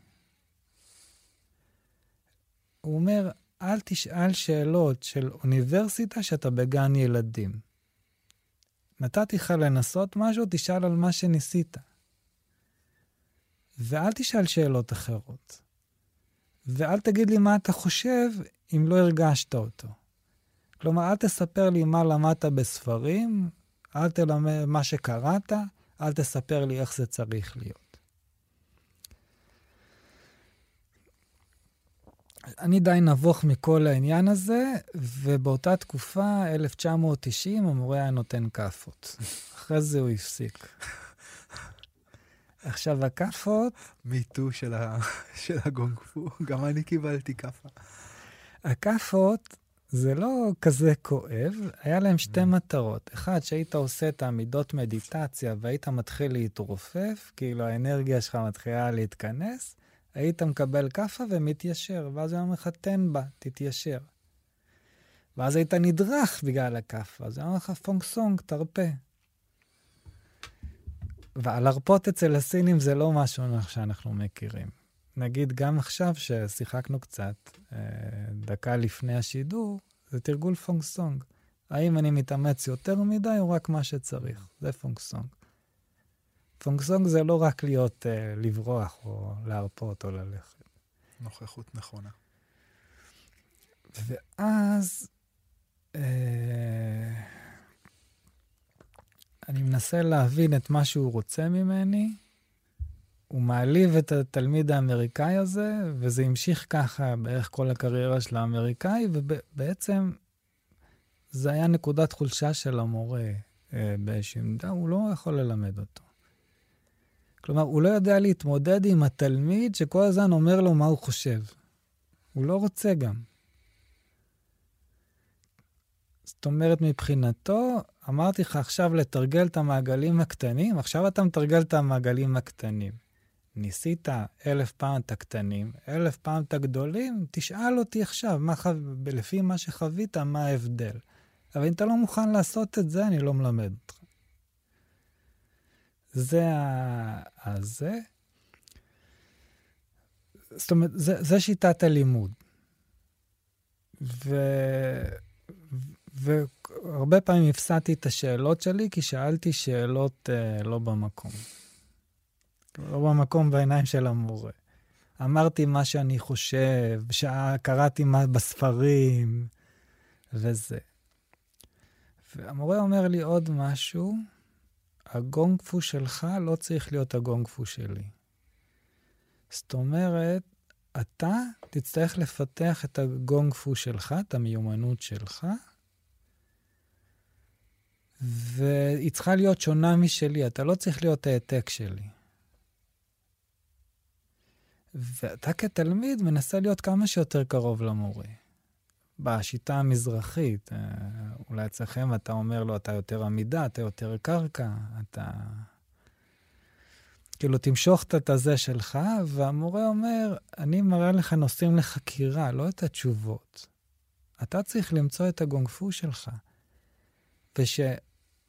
הוא אומר, אל תשאל שאלות של אוניברסיטה שאתה בגן ילדים. נתתי לך לנסות משהו, תשאל על מה שניסית. ואל תשאל שאלות אחרות. ואל תגיד לי מה אתה חושב אם לא הרגשת אותו. כלומר, אל תספר לי מה למדת בספרים, אל תלמד מה שקראת, אל תספר לי איך זה צריך להיות. אני די נבוך מכל העניין הזה, ובאותה תקופה, 1990, המורה היה נותן כאפות. אחרי זה הוא הפסיק. עכשיו, הכאפות... מיטו של, ה... של הגונגפו, גם אני קיבלתי כאפה. הכאפות זה לא כזה כואב, היה להם שתי mm. מטרות. אחד, שהיית עושה את העמידות מדיטציה והיית מתחיל להתרופף, כאילו האנרגיה שלך מתחילה להתכנס, היית מקבל כאפה ומתיישר, ואז הוא אומר לך, תן בה, תתיישר. ואז היית נדרך בגלל הכאפה, אז הוא אומר לך, פונג סונג, תרפה. והלרפות אצל הסינים זה לא משהו שאנחנו מכירים. נגיד, גם עכשיו ששיחקנו קצת, אה, דקה לפני השידור, זה תרגול 放松. האם אני מתאמץ יותר מדי או רק מה שצריך? זה 放松. 放松 זה לא רק להיות, אה, לברוח או להרפות או ללכת. נוכחות נכונה. ואז אה, אני מנסה להבין את מה שהוא רוצה ממני. הוא מעליב את התלמיד האמריקאי הזה, וזה המשיך ככה בערך כל הקריירה של האמריקאי, ובעצם זה היה נקודת חולשה של המורה אה, באיזושהי מידה, הוא לא יכול ללמד אותו. כלומר, הוא לא יודע להתמודד עם התלמיד שכל הזמן אומר לו מה הוא חושב. הוא לא רוצה גם. זאת אומרת, מבחינתו, אמרתי לך עכשיו לתרגל את המעגלים הקטנים, עכשיו אתה מתרגל את המעגלים הקטנים. ניסית אלף פעם את הקטנים, אלף פעם את הגדולים, תשאל אותי עכשיו, מה חו... לפי מה שחווית, מה ההבדל. אבל אם אתה לא מוכן לעשות את זה, אני לא מלמד אותך. זה הזה. זאת אומרת, זה, זה שיטת הלימוד. ו... והרבה פעמים הפסדתי את השאלות שלי, כי שאלתי שאלות uh, לא במקום. לא במקום בעיניים של המורה. אמרתי מה שאני חושב, קראתי מה בספרים, וזה. והמורה אומר לי עוד משהו, הגונג-פו שלך לא צריך להיות הגונג-פו שלי. זאת אומרת, אתה תצטרך לפתח את הגונג-פו שלך, את המיומנות שלך, והיא צריכה להיות שונה משלי, אתה לא צריך להיות העתק שלי. ואתה כתלמיד מנסה להיות כמה שיותר קרוב למורה. בשיטה המזרחית, אה, אולי אצלכם אתה אומר לו, אתה יותר עמידה, אתה יותר קרקע, אתה... כאילו, תמשוך את הזה שלך, והמורה אומר, אני מראה לך נושאים לחקירה, לא את התשובות. אתה צריך למצוא את הגונגפו שלך.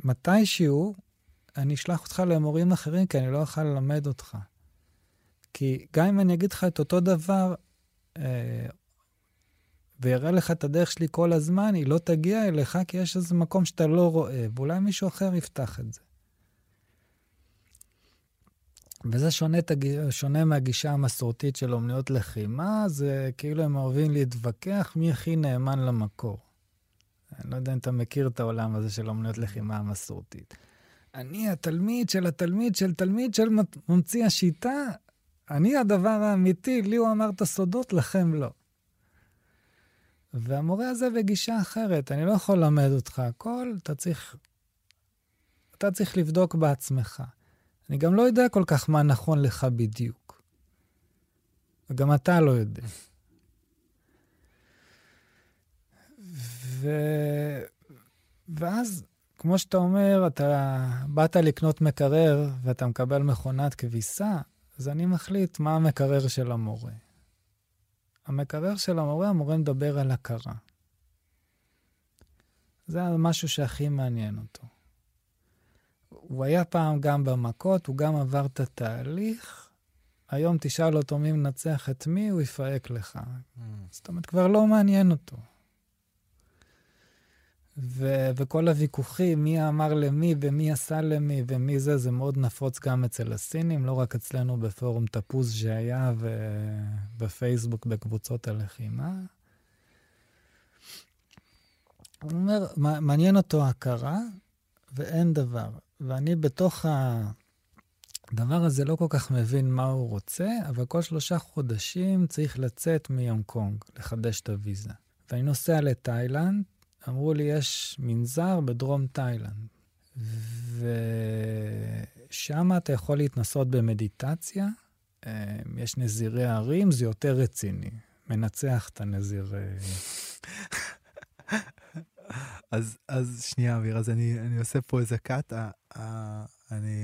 ושמתישהו אני אשלח אותך למורים אחרים, כי אני לא אוכל ללמד אותך. כי גם אם אני אגיד לך את אותו דבר, אה, ויראה לך את הדרך שלי כל הזמן, היא לא תגיע אליך, כי יש איזה מקום שאתה לא רואה, ואולי מישהו אחר יפתח את זה. וזה שונה, שונה מהגישה המסורתית של אומנויות לחימה, זה כאילו הם אוהבים להתווכח מי הכי נאמן למקור. אני לא יודע אם אתה מכיר את העולם הזה של אומנויות לחימה המסורתית. אני התלמיד של התלמיד של תלמיד של ממציא השיטה, אני הדבר האמיתי, לי הוא אמר את הסודות, לכם לא. והמורה הזה בגישה אחרת, אני לא יכול ללמד אותך הכל, אתה צריך, אתה צריך לבדוק בעצמך. אני גם לא יודע כל כך מה נכון לך בדיוק. וגם אתה לא יודע. ו... ואז, כמו שאתה אומר, אתה באת לקנות מקרר ואתה מקבל מכונת כביסה, אז אני מחליט מה המקרר של המורה. המקרר של המורה, המורה מדבר על הכרה. זה משהו שהכי מעניין אותו. הוא היה פעם גם במכות, הוא גם עבר את התהליך. היום תשאל אותו מי מנצח את מי, הוא יפהק לך. Mm. זאת אומרת, כבר לא מעניין אותו. ו- וכל הוויכוחים, מי אמר למי ומי עשה למי ומי זה, זה מאוד נפוץ גם אצל הסינים, לא רק אצלנו בפורום תפוז שהיה ובפייסבוק בקבוצות הלחימה. הוא אומר, מעניין אותו הכרה ואין דבר. ואני בתוך הדבר הזה לא כל כך מבין מה הוא רוצה, אבל כל שלושה חודשים צריך לצאת מהונג קונג, לחדש את הוויזה. ואני נוסע לתאילנד, אמרו לי, יש מנזר בדרום תאילנד, ושם אתה יכול להתנסות במדיטציה. אה, יש נזירי הרים, זה יותר רציני. מנצח את הנזיר. אז, אז שנייה, אביר, אז אני, אני עושה פה איזה קאט. אני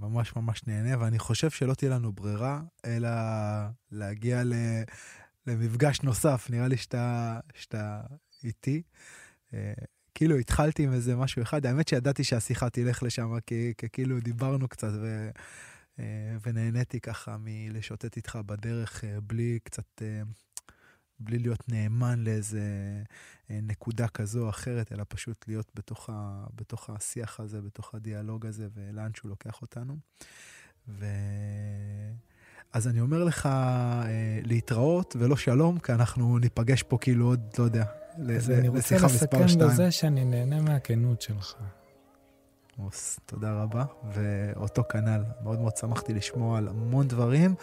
ממש ממש נהנה, ואני חושב שלא תהיה לנו ברירה, אלא להגיע ל, למפגש נוסף. נראה לי שאתה, שאתה איתי. אה, כאילו התחלתי עם איזה משהו אחד, האמת שידעתי שהשיחה תלך לשם, כי, כאילו דיברנו קצת ו, אה, ונהניתי ככה מלשוטט איתך בדרך אה, בלי קצת, בלי להיות נאמן לאיזה נקודה כזו או אחרת, אלא פשוט להיות בתוך, ה, בתוך השיח הזה, בתוך הדיאלוג הזה ולאן שהוא לוקח אותנו. ו... אז אני אומר לך להתראות ולא שלום, כי אנחנו ניפגש פה כאילו עוד, לא יודע, אז אני רוצה לסכם בזה שאני נהנה מהכנות שלך. עמוס, תודה רבה, ואותו כנ"ל, מאוד מאוד שמחתי לשמוע על המון דברים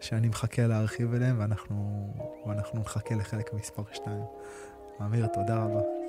שאני מחכה להרחיב אליהם, ואנחנו, ואנחנו נחכה לחלק מספר 2. אמיר, תודה רבה.